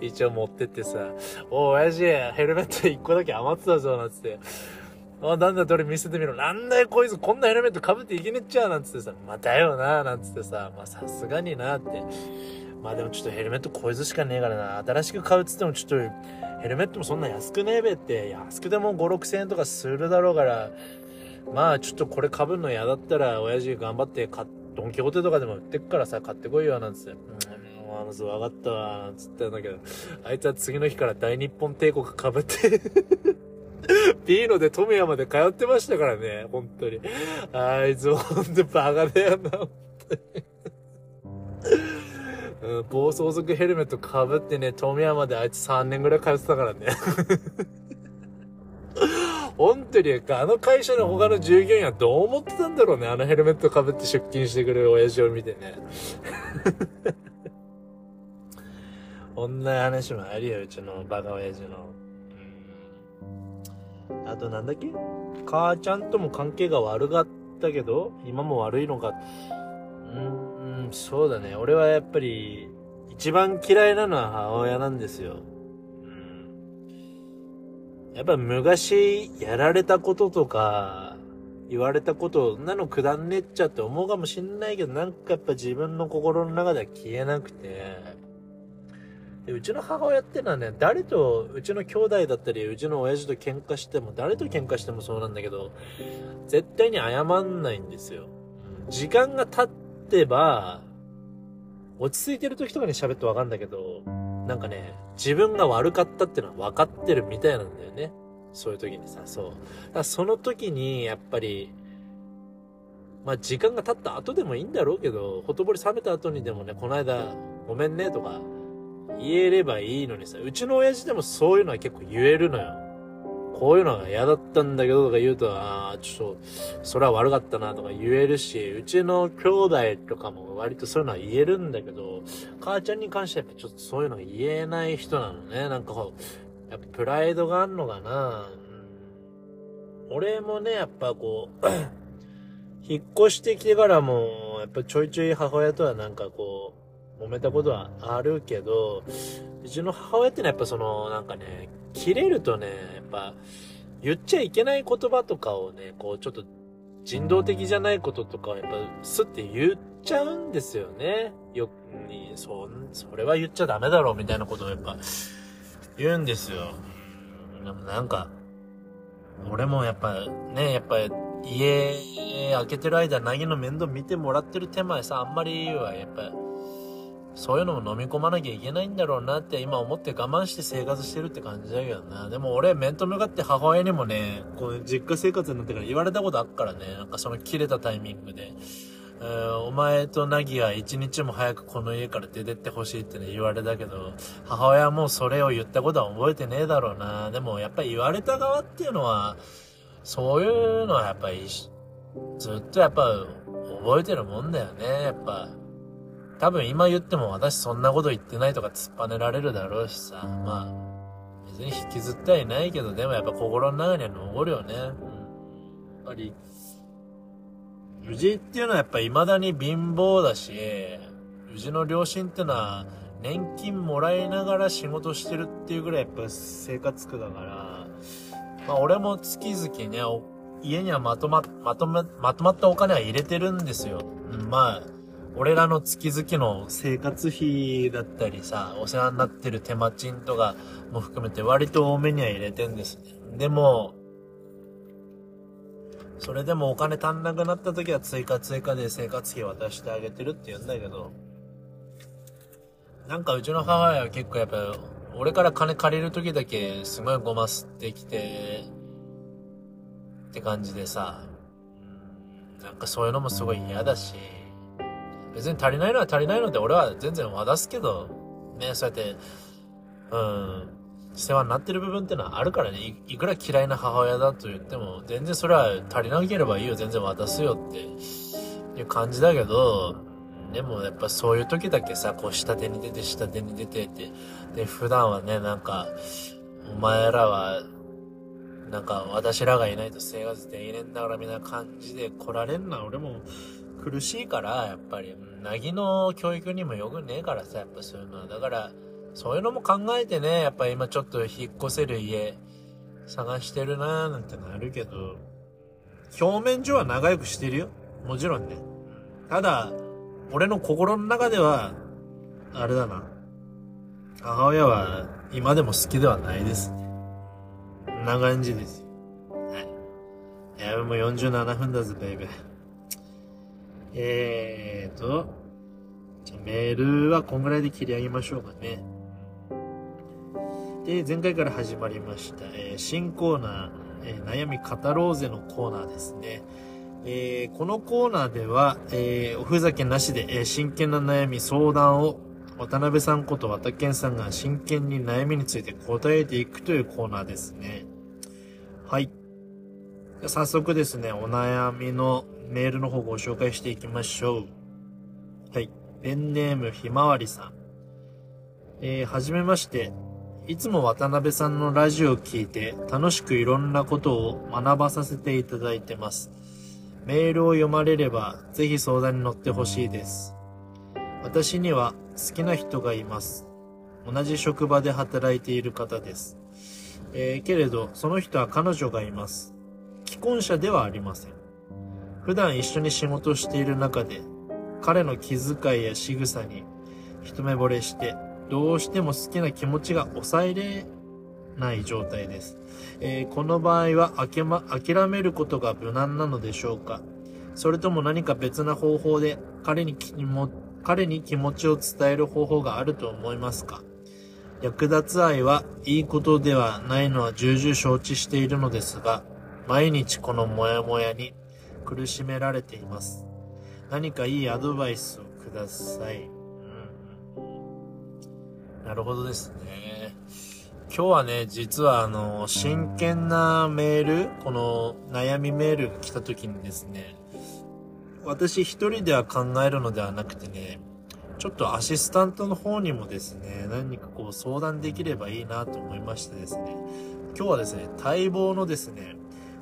一応持ってってさ、お親父、ヘルメット1個だけ余ってたぞ、なんつって。あ、なんだどれ見せてみろ。なんだよこいつこんなヘルメット被っていけねえっちゃうなんつってさ、またよな、なんつってさ、まあさすがになって。まあでもちょっとヘルメットこいつしかねえからな。新しく買うっつってもちょっと、ヘルメットもそんな安くねえべって、安くても5、6千円とかするだろうから、まあちょっとこれ被るの嫌だったら、親父頑張って買、ドンキホーテとかでも売ってっからさ、買ってこいよ、なんつって。うん、あの、そう、分かったわ、つったんだけど、あいつは次の日から大日本帝国被って [LAUGHS] ピーノで富山で通ってましたからね、本当に。あいつほんとバカだよな、本当に。うん、暴走族ヘルメット被ってね、富山であいつ3年ぐらい通ってたからね。[LAUGHS] 本当に、あの会社の他の従業員はどう思ってたんだろうね。あのヘルメット被って出勤してくれる親父を見てね。こんな話もあるよ、うちのバカ親父の。あとなんだっけ？母ちゃんとも関係が悪かったけど、今も悪いのか。うんそうだね。俺はやっぱり、一番嫌いなのは母親なんですよ。やっぱ昔、やられたこととか、言われたこと、なのくだんねっちゃって思うかもしんないけど、なんかやっぱ自分の心の中では消えなくて、でうちの母親ってのはね、誰と、うちの兄弟だったり、うちの親父と喧嘩しても、誰と喧嘩してもそうなんだけど、絶対に謝んないんですよ。時間が経っってば、落ち着いてる時とかに喋ってわかんだけど、なんかね、自分が悪かったってのは分かってるみたいなんだよね。そういう時にさ、そう。だからその時に、やっぱり、まあ時間が経った後でもいいんだろうけど、ほとぼり冷めた後にでもね、この間、ごめんねとか、言えればいいのにさ、うちの親父でもそういうのは結構言えるのよ。こういうのが嫌だったんだけどとか言うと、ああ、ちょっと、それは悪かったなとか言えるし、うちの兄弟とかも割とそういうのは言えるんだけど、母ちゃんに関してはやっぱちょっとそういうのが言えない人なのね。なんかこう、やっぱプライドがあんのかな。うん、俺もね、やっぱこう、[COUGHS] 引っ越してきてからも、やっぱちょいちょい母親とはなんかこう、揉めたことはあるけど、うちの母親ってのはやっぱその、なんかね、切れるとね、やっぱ、言っちゃいけない言葉とかをね、こう、ちょっと人道的じゃないこととかをやっぱ、スって言っちゃうんですよね。よく、そ、それは言っちゃダメだろうみたいなことをやっぱ言うんですよ。でもなんか、俺もやっぱね、やっぱ家開けてる間、なぎの面倒見てもらってる手前さ、あんまりはやっぱ、そういうのも飲み込まなきゃいけないんだろうなって今思って我慢して生活してるって感じだけどな。でも俺面と向かって母親にもね、こう実家生活になってから言われたことあっからね、なんかその切れたタイミングで。えー、お前とナギは一日も早くこの家から出てってほしいってね言われたけど、母親はもうそれを言ったことは覚えてねえだろうな。でもやっぱり言われた側っていうのは、そういうのはやっぱり、ずっとやっぱ覚えてるもんだよね、やっぱ。多分今言っても私そんなこと言ってないとか突っぱねられるだろうしさ、まあ、別に引きずってはいないけど、でもやっぱ心の中には残るよね。うん。やっぱり、うちっていうのはやっぱ未だに貧乏だし、うちの両親ってのは年金もらいながら仕事してるっていうぐらいやっぱ生活苦だから、まあ俺も月々ね、家にはまとま、まとま、まとまったお金は入れてるんですよ。うん、まあ、俺らの月々の生活費だったりさ、お世話になってる手間賃とかも含めて割と多めには入れてんですね。でも、それでもお金足んなくなった時は追加追加で生活費渡してあげてるって言うんだけど、なんかうちの母親は結構やっぱ、俺から金借りる時だけすごいごますってきて、って感じでさ、なんかそういうのもすごい嫌だし、別に足りないのは足りないので俺は全然渡すけど、ね、そうやって、うん、世話になってる部分ってのはあるからね。い、いくら嫌いな母親だと言っても、全然それは足りなければいいよ、全然渡すよって。いう感じだけど、でもやっぱそういう時だけさ、こう下手に出て下手に出てって、で、普段はね、なんか、お前らは、なんか私らがいないと生活できねえんだからみたいな感じで来られんのは俺も苦しいから、やっぱり、なぎの教育にもよくねえからさ、やっぱそういうのは。だから、そういうのも考えてね、やっぱ今ちょっと引っ越せる家探してるなーなんてのあるけど、表面上は仲良くしてるよ。もちろんね。ただ、俺の心の中では、あれだな。母親は今でも好きではないですね。こんな感じですよ。はい。いや、もう47分だぜ、ベイベー。えーと、じゃメールはこんぐらいで切り上げましょうかね。で、前回から始まりました、えー、新コーナー、えー、悩み語ろうぜのコーナーですね。えー、このコーナーでは、えおふざけなしで、え真剣な悩み相談を渡辺さんこと渡健さんが真剣に悩みについて答えていくというコーナーですね。はい。早速ですね、お悩みのメールの方ご紹介していきましょう。はい。ペンネームひまわりさん。えー、はじめまして。いつも渡辺さんのラジオを聞いて楽しくいろんなことを学ばさせていただいてます。メールを読まれればぜひ相談に乗ってほしいです。私には好きな人がいます。同じ職場で働いている方です。えー、けれど、その人は彼女がいます。既婚者ではありません。普段一緒に仕事している中で、彼の気遣いや仕草に一目惚れして、どうしても好きな気持ちが抑えれない状態です。えー、この場合は諦,、ま、諦めることが無難なのでしょうか？それとも何か別な方法で彼に気も彼に気持ちを伝える方法があると思いますか？略奪愛はいいことではないのは重々承知しているのですが、毎日このモヤモヤに苦しめられています。何かいいアドバイスをください。なるほどですね。今日はね、実はあの、真剣なメール、この悩みメールが来た時にですね、私一人では考えるのではなくてね、ちょっとアシスタントの方にもですね、何かこう相談できればいいなと思いましてですね、今日はですね、待望のですね、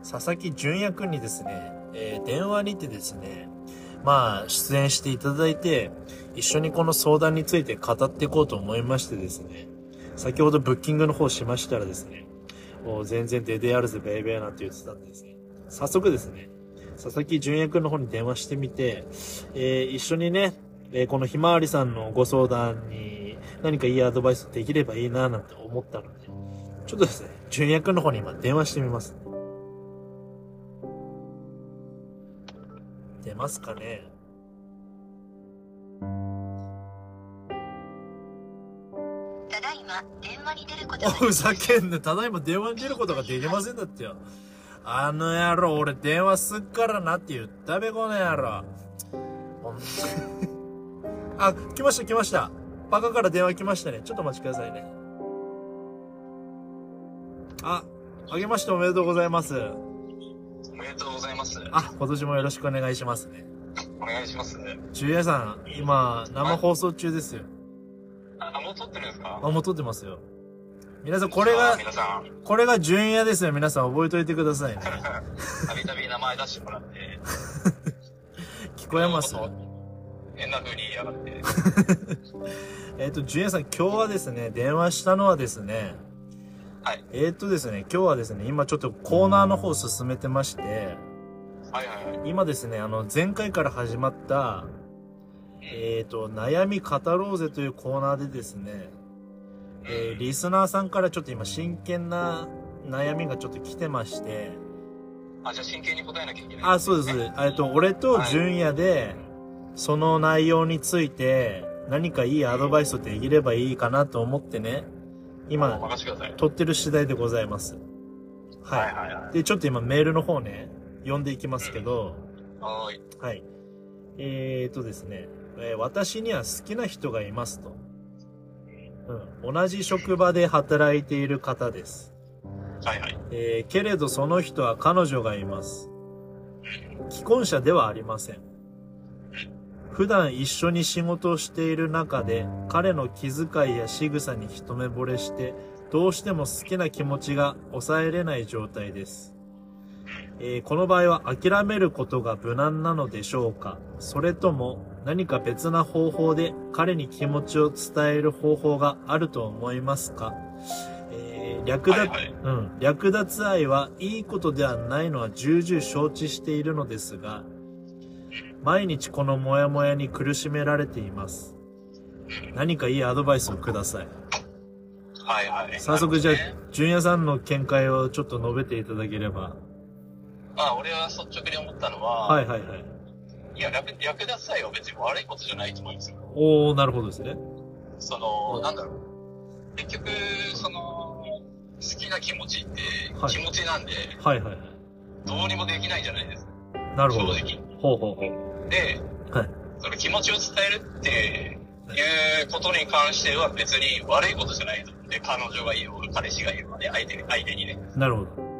佐々木純也くんにですね、えー、電話にてですね、まあ、出演していただいて、一緒にこの相談について語っていこうと思いましてですね、先ほどブッキングの方しましたらですね、もう全然デデあるぜベイベーなんて言ってたんですね、早速ですね、佐々木純也くんの方に電話してみて、えー一緒にね、えーこのひまわりさんのご相談に何かいいアドバイスできればいいななんて思ったので、ちょっとですね、純也くんの方に今電話してみます。出ますかね？ただいま電話に出ること [LAUGHS] ふざけんな。ただいま電話に出ることができませんだってよ。あの野郎、俺電話すっからなって言ったべ、この野郎。あ、来ました来ました。バカから電話来ましたね。ちょっとお待ちくださいね。あ、あげましておめでとうございます。おめでとうございます。あ、今年もよろしくお願いしますね。お願いします。ジュリアさん、今、生放送中ですよ。あ、もう撮ってるんですか？あ、もう撮ってますよ。皆さん、これが、皆さん、これが純也ですよ。皆さん覚えといてくださいね。[LAUGHS] たびたび名前出してもらって、[LAUGHS] 聞こえます？変な風に言いやがって。[LAUGHS] えっ、と、ジュニアさん、今日はですね、電話したのはですね、はい。えっ、とですね、今日はですね、今ちょっとコーナーの方を進めてまして、はいはいはい。今ですね、あの、前回から始まった、えっ、と、悩み語ろうぜというコーナーでですね、えーリスナーさんからちょっと今真剣な悩みがちょっと来てまして、あ、じゃあ真剣に答えなきゃいけない。あ、そうです。えっと、俺と純也で、その内容について、何かいいアドバイスをできればいいかなと思ってね、今。撮ってる次第でございます。はい。はいはいはい。で、ちょっと今メールの方ね、読んでいきますけど、はーい。はい。えーとですね、えー私には好きな人がいますと。うん。同じ職場で働いている方です。はいはい。えーけれどその人は彼女がいます。既婚者ではありません。普段一緒に仕事をしている中で彼の気遣いや仕草に一目惚れしてどうしても好きな気持ちが抑えれない状態です。えーこの場合は諦めることが無難なのでしょうか？それとも何か別な方法で彼に気持ちを伝える方法があると思いますか、えー略奪、はいはい。うん、略奪愛はいいことではないのは重々承知しているのですが、毎日このモヤモヤに苦しめられています。何かいいアドバイスをください。はいはい。早速じゃあ純也さんの見解をちょっと述べていただければ。まあ、俺は率直に思ったのは、はいはいはい。いや、略略奪愛は別に悪いことじゃないと思うんですよ。おー、なるほどですね。その、なんだろう。結局、その、好きな気持ちってはい気持ちなんで、はいはいはい。どうにもできないじゃないですか。なるほど。正直。ほうほうほう。で、はい。その気持ちを伝えるっていうことに関しては別に悪いことじゃないと思って、彼女がいいようが彼氏がいいようがね、相手に、相手にね。なるほど。うん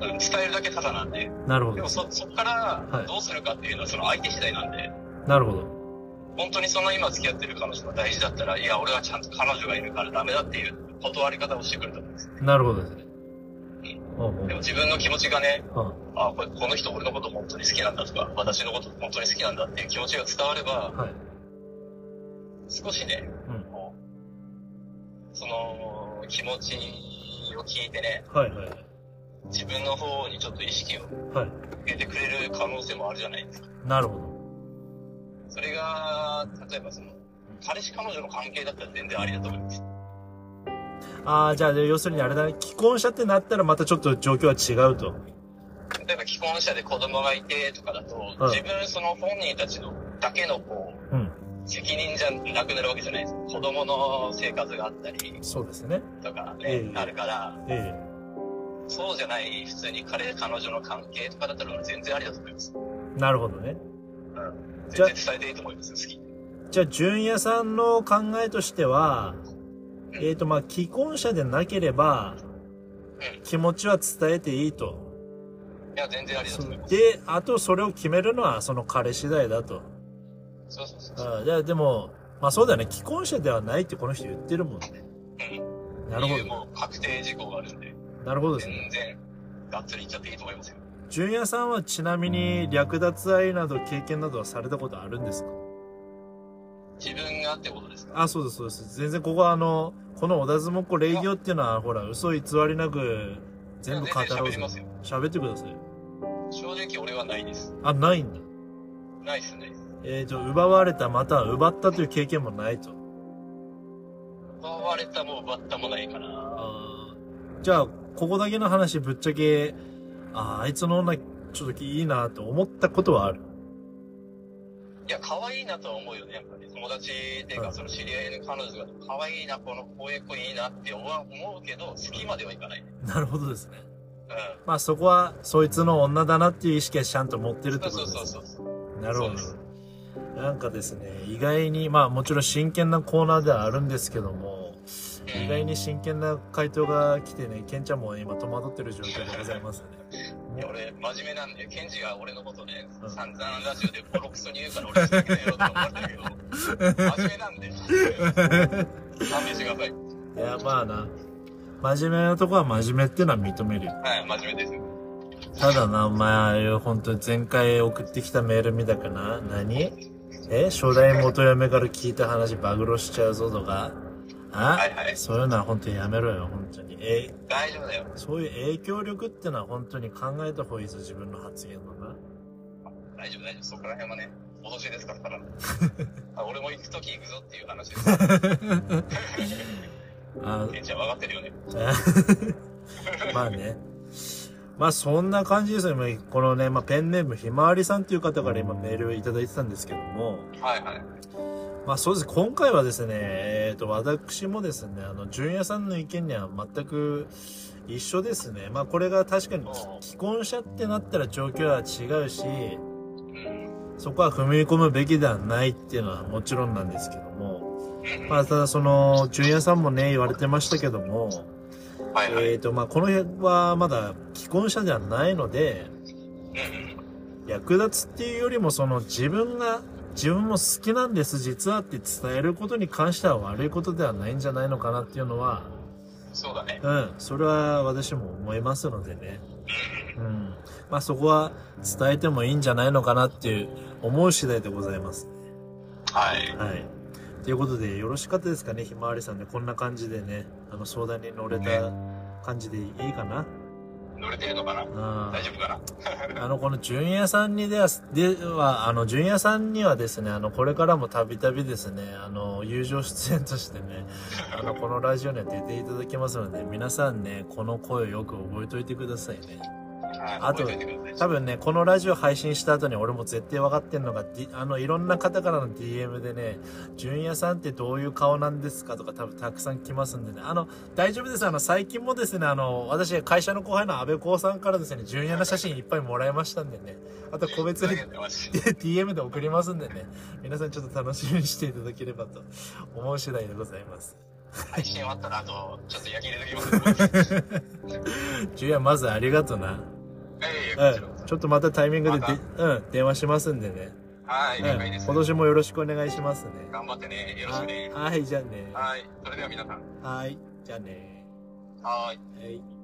伝えるだけただなんで。なるほどでも。そ、そっかはいらどうするかっていうのはその相手次第なんで、なるほど。本当にその今付き合ってる彼女が大事だったら、いや、俺はちゃんと彼女がいるからダメだっていう断り方をしてくると思うんです。なるほどですね。でも自分の気持ちがね、はあ、これこの人俺のこと本当に好きなんだとか、私のこと本当に好きなんだっていう気持ちが伝われば、はい。少しね、うん。その気持ちを聞いてね、はいはい。自分の方にちょっと意識をはい。向けてくれる可能性もあるじゃないですか。なるほど。それが、例えばその、彼氏彼女の関係だったら全然ありだと思います。ああ、じゃあ、要するにあれだね。既婚者ってなったらまたちょっと状況は違うと。例えば既婚者で子供がいてとかだと、うん自分その本人たちのだけのこう、うん。責任じゃなくなるわけじゃないですか。子供の生活があったりそうですね。とかええね、あるから、えそうじゃない普通に彼、彼女の関係とかだったら全然ありだと思います。えなるほどね。うん。全然伝えていいと思いますよ、好き。じゃあ、純也さんの考えとしては、えっ、と、まあ、既婚者でなければ、うん。気持ちは伝えていいと。いや、全然ありだと思います。で、あとそれを決めるのはその彼次第だと。そうそうそうそう。あじゃあ、でも、まあそうだよね。既婚者ではないってこの人言ってるもんね。うん。なるほいうもう確定事項があるんで、ど。なるほどですね。全然、がっつりいっちゃっていいと思いますよ。純也さんはちなみに略奪愛など経験などはされたことあるんですか？自分がってことですか？あ、そうです、そうです。全然ここはあの、この小田相撲レイディオっていうのは、ほら、嘘偽りなく全部語ろう喋ってください。正直俺はないです。あ、ないんだ。ないっすね。えーと、奪われた、または奪ったという経験もないと。奪われたも奪ったもないかな。あーじゃあ、ここだけの話ぶっちゃけ、あーあいつの女、ちょっといいなと思ったことはある。いや、可愛いなとは思うよね、やっぱり。友達っていうか、うんその知り合いの彼女が、可愛いな、この、こういう子いいなって思う思うけど、好きまではいかない。なるほどですね。うまあそこは、そいつの女だなっていう意識はちゃんと持ってるん。ってそうことですね。そうそうそう。なるほど。なんかですね、意外に、まあもちろん真剣なコーナーではあるんですけども、うん意外に真剣な回答が来てね、ケンちゃんも今戸惑ってる状況でございますね。いや、俺、真面目なんで、ケンジが俺のことね、うん散々ラジオでボロクソに言うから俺好きだよと思ってるけど、真面目なんで。勘弁してください。いや、まあな。真面目なとこは真面目っていうのは認めるよ。はい、真面目です。ただな、お前、ああいう本当に前回送ってきたメール見たかな？何？え？初代元嫁から聞いた話暴露しちゃうぞとか。あ、はいはいそういうのは本当にやめろよ、本当に。え、大丈夫だよ。そういう影響力ってのは本当に考えた方がいいぞ、自分の発言のな。大丈夫、大丈夫。そこら辺はね、脅しですから、ただのあ俺も行くとき行くぞっていう話です。[LAUGHS] あケンちゃん分かってるよね。[LAUGHS] まあね。まあそんな感じですよ。今このね、まあペンネームひまわりさんっていう方から今メールをいただいてたんですけども、はいはい。まあそうです。今回はですね、えっ、と、私もですね、あの、純也さんの意見には全く一緒ですね。まあこれが確かに既婚者ってなったら状況は違うし、うん。そこは踏み込むべきではないっていうのはもちろんなんですけども、うんまあただその、純也さんもね、言われてましたけども、はいはい。えっ、と、まあこの辺はまだ既婚者ではないので、うん役立つっていうよりもその自分が自分も好きなんです実はって伝えることに関しては悪いことではないんじゃないのかなっていうのはそうだね。うんそれは私も思いますのでね。うん。まあそこは伝えてもいいんじゃないのかなっていう思う次第でございます。はい。はい。ということでよろしかったですかねひまわりさんねこんな感じでねあの相談に乗れた感じでいいかな乗れてるのかな？うん。大丈夫かな？[LAUGHS] あの、この純也さんにでは、では、あの、純也さんにはですね、あの、これからもたびたびですね、あの、友情出演としてね、あの、[LAUGHS] このラジオには出ていただきますので、皆さんね、この声をよく覚えておいてくださいね。はい。あと多分ね、このラジオ配信した後に俺も絶対分かってんのが、D- あの、いろんな方からの DM でね、純也さんってどういう顔なんですか？とか多分たくさん来ますんでね、あの、大丈夫です。あの、最近もですね、あの、私、会社の後輩の安倍光さんからですね、純也の写真いっぱいもらいましたんでね、あと個別に [LAUGHS] DM で送りますんでね、皆さんちょっと楽しみにしていただければと思う次第でございます。配信終わったら、あと、ちょっと焼き入れときます。[LAUGHS] 純也まずありがとな。うん。ちょっとまたタイミングでで、うん、電話しますんでね。そはい、了解です。今年もよろしくお願いしますね。頑張ってね。よろしくね。ははい、じゃあね。はい。それでは皆さん。はい、じゃあね。はーい。はい。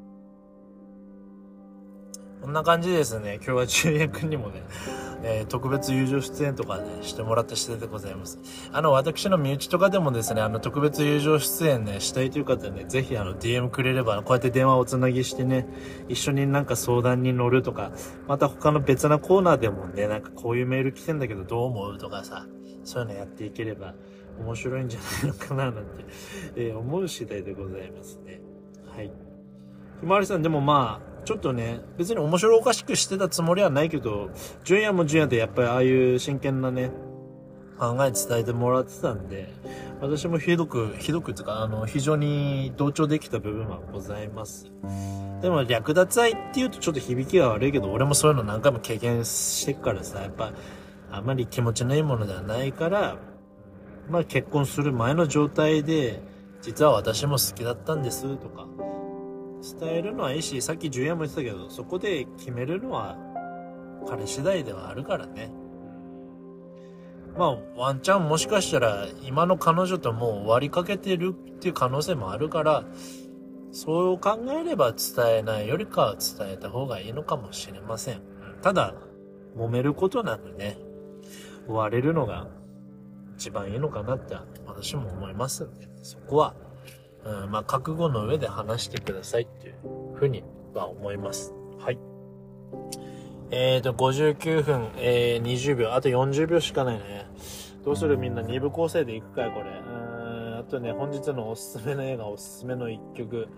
こんな感じですね。今日は純也くんにもね、えー特別友情出演とかね、してもらった次第でございます。あの、私の身内とかでもですね、あの、特別友情出演ね、したいという方ね、ぜひあの、DM くれれば、こうやって電話をつなぎしてね、一緒になんか相談に乗るとか、また他の別なコーナーでもね、なんかこういうメール来てんだけどどう思うとかさ、そういうのやっていければ面白いんじゃないのかななんて、えー思う次第でございますね。はい。ひまわりさん、でもまあ、ちょっとね、別に面白おかしくしてたつもりはないけど、純也も純也でやっぱりああいう真剣なね、考え伝えてもらってたんで、私もひどく、ひどくっていうか、あの、非常に同調できた部分はございます。でも、略奪愛っていうとちょっと響きが悪いけど、俺もそういうの何回も経験してからさ、やっぱ、あまり気持ちのいいものではないから、まあ結婚する前の状態で、実は私も好きだったんですとか、伝えるのはいいし、さっき純也も言ってたけど、そこで決めるのは彼次第ではあるからね。まあ、ワンチャンもしかしたら今の彼女ともう終わりかけてるっていう可能性もあるから、そう考えれば伝えないよりかは伝えた方がいいのかもしれません。ただ、揉めることなくね、終われるのが一番いいのかなって私も思いますんで、そこは、うん、まあ、覚悟の上で話してくださいっていうふうには思います。はい。えーと、59分、えー、20秒。あと40秒しかないね。どうするみんな？2部構成でいくかいこれ。うん、あとね、本日のおすすめの映画、おすすめの1曲、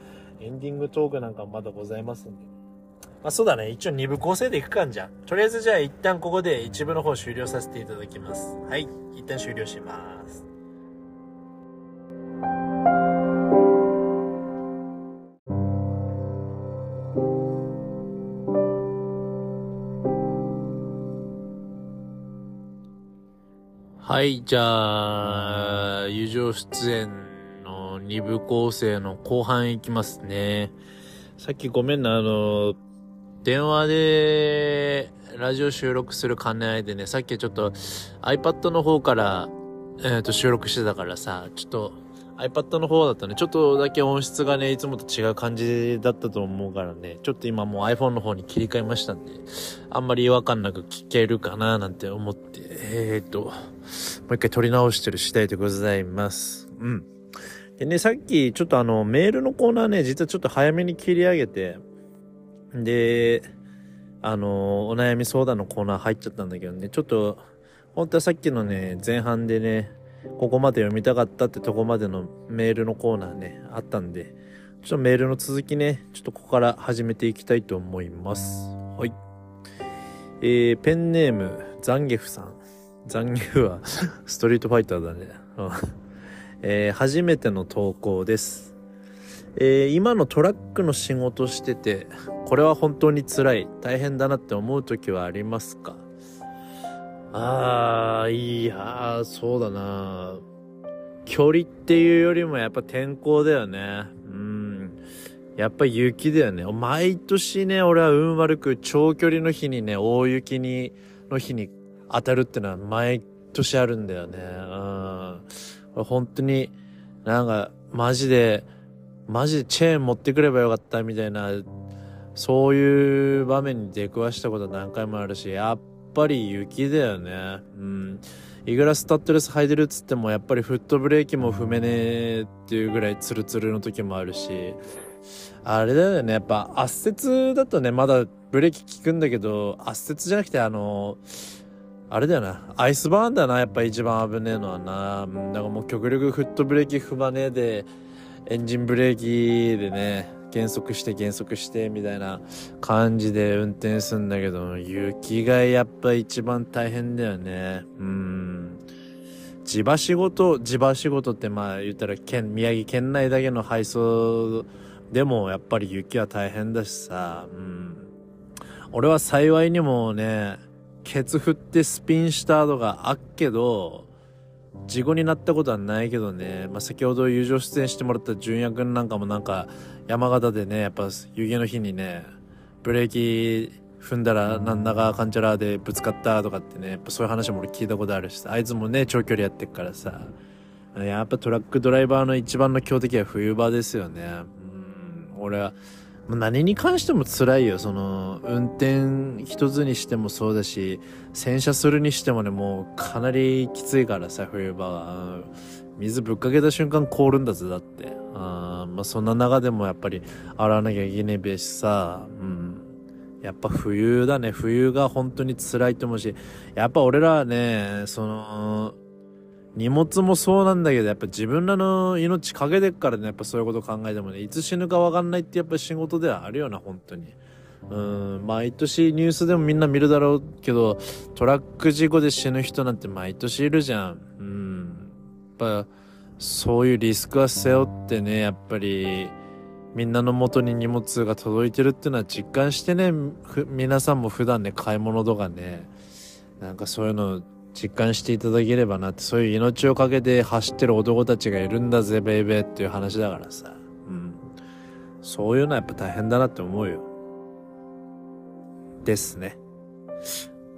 エンディングトークなんかまだございますんで。まあそうだね。一応2部構成でいくかんじゃん。とりあえずじゃあ一旦ここで一部の方終了させていただきます。はい。一旦終了します。はい、じゃあ、友情出演の2部構成の後半いきますね。さっきごめんな、あの、電話でラジオ収録する兼ね合いでね、さっきちょっと iPad の方から、えっ、と収録してたからさ、ちょっと iPad の方だとね、ちょっとだけ音質がね、いつもと違う感じだったと思うからね、ちょっと今もう iPhone の方に切り替えましたんで、あんまり違和感なく聞けるかななんて思って、えっ、と、ももう一回撮り直してる次第でございます。うん。でね、さっきちょっとあの、メールのコーナーね、実はちょっと早めに切り上げて、で、あの、お悩み相談のコーナー入っちゃったんだけどね、ちょっと、本当はさっきのね、前半でね、ここまで読みたかったってとこまでのメールのコーナーね、あったんで、ちょっとメールの続きね、ちょっとここから始めていきたいと思います。はい。えー、ペンネーム、ザンゲフさん。ザンゲフは、[LAUGHS] ストリートファイターだね。えー初めての投稿です。えー今のトラックの仕事してて、これは本当に辛い、大変だなって思う時はありますか？あー、いやー、そうだな距離っていうよりもやっぱ天候だよね。うん。やっぱ雪だよね。毎年ね、俺は運悪く長距離の日にね、大雪に、の日に当たるってのは毎年あるんだよね。うん。本当に、なんか、マジで、マジでチェーン持ってくればよかったみたいな、そういう場面に出くわしたこと何回もあるし、やっぱり雪だよね。うん。イグラスタッドレス履いてるっつっても、やっぱりフットブレーキも踏めねえっていうぐらいツルツルの時もあるし、あれだよね。やっぱ圧雪だとね、まだブレーキ効くんだけど、圧雪じゃなくてあの、あれだよな。アイスバーンだな。やっぱ一番危ねえのはな。だからもう極力フットブレーキ踏まねえで、エンジンブレーキでね、減速して減速してみたいな感じで運転するんだけど、雪がやっぱ一番大変だよね。うん。地場仕事、地場仕事ってまあ言ったら県、宮城県内だけの配送でもやっぱり雪は大変だしさ、うん。俺は幸いにもね、ケツ振ってスピンした後があっけど、事故になったことはないけどね、まあ、先ほど友情出演してもらった純也くんなんかもなんか山形でね、やっぱ雪の日にね、ブレーキ踏んだらなんだかかんちゃらでぶつかったとかってね、やっぱそういう話も俺聞いたことあるしさ、あいつもね、長距離やってっからさ、やっぱトラックドライバーの一番の強敵は冬場ですよね。うん、俺は、何に関しても辛いよ。その、運転一つにしてもそうだし、洗車するにしてもね、もうかなりきついからさ、冬場は。水ぶっかけた瞬間凍るんだぜ、だって。あまあそんな中でもやっぱり洗わなきゃいけねえべしさ、うん。やっぱ冬だね。冬が本当に辛いと思うし、やっぱ俺らはね、その、荷物もそうなんだけど、やっぱ自分らの命かけてっからね、やっぱそういうこと考えてもね、いつ死ぬかわかんないってやっぱ仕事ではあるよな、本当に。うん、毎年ニュースでもみんな見るだろうけど、トラック事故で死ぬ人なんて毎年いるじゃん。うん。やっぱ、そういうリスクは背負ってね、やっぱり、みんなの元に荷物が届いてるっていうのは実感してね、皆さんも普段ね、買い物とかね、なんかそういうの実感していただければなって、そういう命をかけて走ってる男たちがいるんだぜ、ベイベーっていう話だからさ。うん。そういうのはやっぱ大変だなって思うよ。ですね。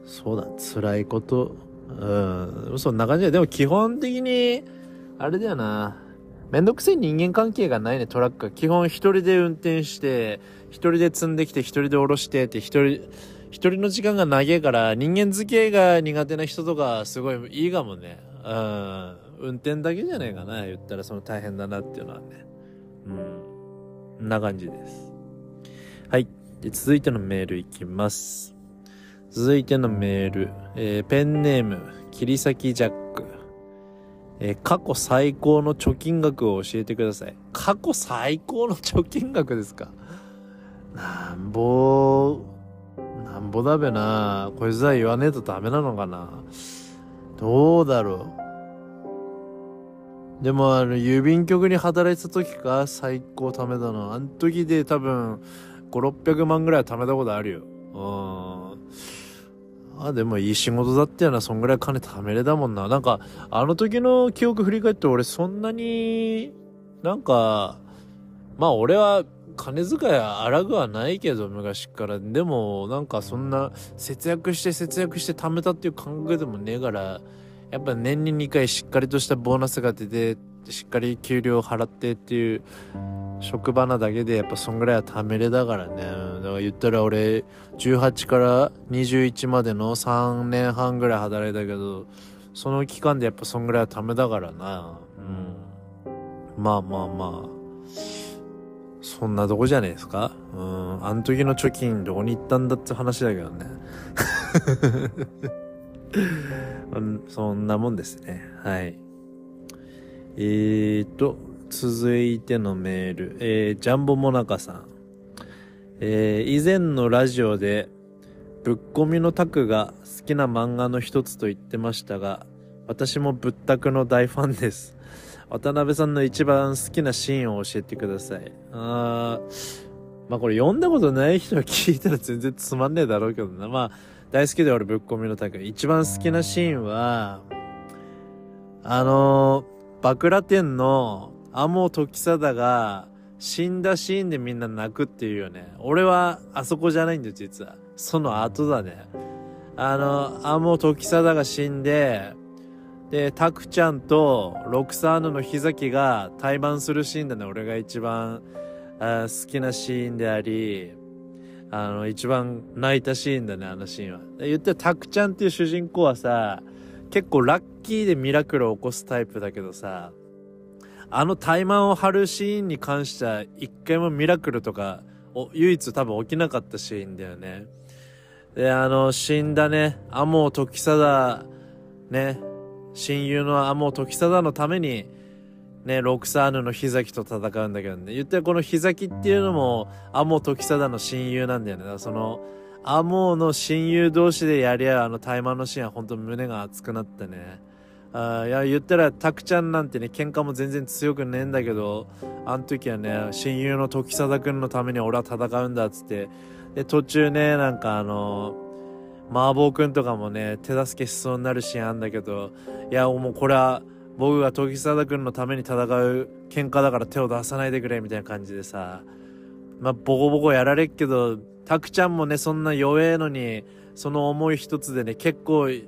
そうだ、辛いこと。うん。そんな感じだ。でも基本的に、あれだよな。めんどくせえ人間関係がないね、トラックは。基本一人で運転して、一人で積んできて、一人で下ろしてって、一人、一人の時間が長えから、人間付き合いが苦手な人とか、すごいいいかもね。うん。運転だけじゃねえかな、言ったらその大変だなっていうのはね。うん。んな感じです。はい。で、続いてのメールいきます。続いてのメール、えーペンネーム、切り裂きジャック。えー過去最高の貯金額を教えてください。過去最高の貯金額ですか？[LAUGHS] なんぼ、なんぼだべな。こいつは言わねえとダメなのかな。どうだろう。でもあの、郵便局に働いてた時か、最高貯めたの。あの時で多分、5、600万ぐらい貯めたことあるよ。うん。あ、でもいい仕事だったよな、そんぐらい金貯めれたもんな。なんか、あの時の記憶振り返って俺そんなに、なんか、まあ俺は金遣い荒くはないけど、昔から。でも、なんかそんな、節約して節約して貯めたっていう感覚でもねえから、やっぱ年に2回しっかりとしたボーナスが出て、しっかり給料払ってっていう、職場なだけでやっぱそんぐらいは貯めれだからね。だから言ったら俺、18から21までの3年半ぐらい働いたけど、その期間でやっぱそんぐらいは貯めだからな。うん。まあまあまあ。そんなとこじゃねえですか？うん。あの時の貯金どこに行ったんだって話だけどね。[LAUGHS] そんなもんですね。はい。えーと、続いてのメール。えー、ジャンボモナカさん。えー、以前のラジオで、ぶっ込みのタクが好きな漫画の一つと言ってましたが、私もぶったくの大ファンです。渡辺さんの一番好きなシーンを教えてください。あー、まあこれ読んだことない人は聞いたら全然つまんねえだろうけどな。まあ、大好きで俺ぶっ込みのタク。一番好きなシーンは、あのー、バクラ店の天時貞が死んだシーンでみんな泣くっていうよね。俺はあそこじゃないんだよ、実は。その後だね。あの、天時貞が死んで、で、タクちゃんとロクサーヌのヒザキが対バンするシーンだね。俺が一番好きなシーンであり、あの、一番泣いたシーンだね、あのシーンは。で言ったらタクちゃんっていう主人公はさ、結構ラッキーでミラクルを起こすタイプだけどさ、あの怠慢を張るシーンに関しては一回もミラクルとかお唯一多分起きなかったシーンだよね。で、あの、死んだね、アモ時貞、ね、親友のアモ時貞のために、ね、ロクサーヌのヒザキと戦うんだけどね。言ったらこのヒザキっていうのも、アモ時貞の親友なんだよね。だからその、アモの親友同士でやり合うあの対マンのシーンは本当胸が熱くなったね。あいや、言ったら、タクちゃんなんてね、喧嘩も全然強くねえんだけど、あの時はね、親友の時貞くんのために俺は戦うんだっつって、で、途中ね、なんかあの、麻婆くんとかもね、手助けしそうになるシーンあんだけど、いや、もうこれは、僕が時貞くんのために戦う喧嘩だから手を出さないでくれ、みたいな感じでさ、まあ、ボコボコやられっけど、タクちゃんもね、そんな弱えのに、その思い一つでね、結構、い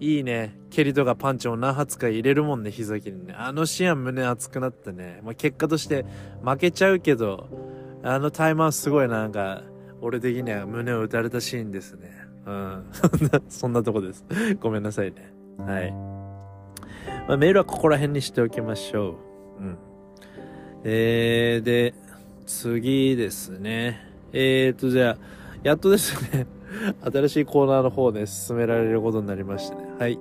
いね、蹴りとかパンチを何発か入れるもんね、膝切りにね。あのシーンは胸熱くなったね。まあ、結果として負けちゃうけど、あのタイマーすごいなんか、俺的には胸を打たれたシーンですね。[LAUGHS] そんな、とこです。[LAUGHS] ごめんなさいね。はい。まあ、メールはここら辺にしておきましょう。うん。えー、で、次ですね。えーと、じゃあ、やっとですね、[LAUGHS] 新しいコーナーの方で進められることになりましてね。はい。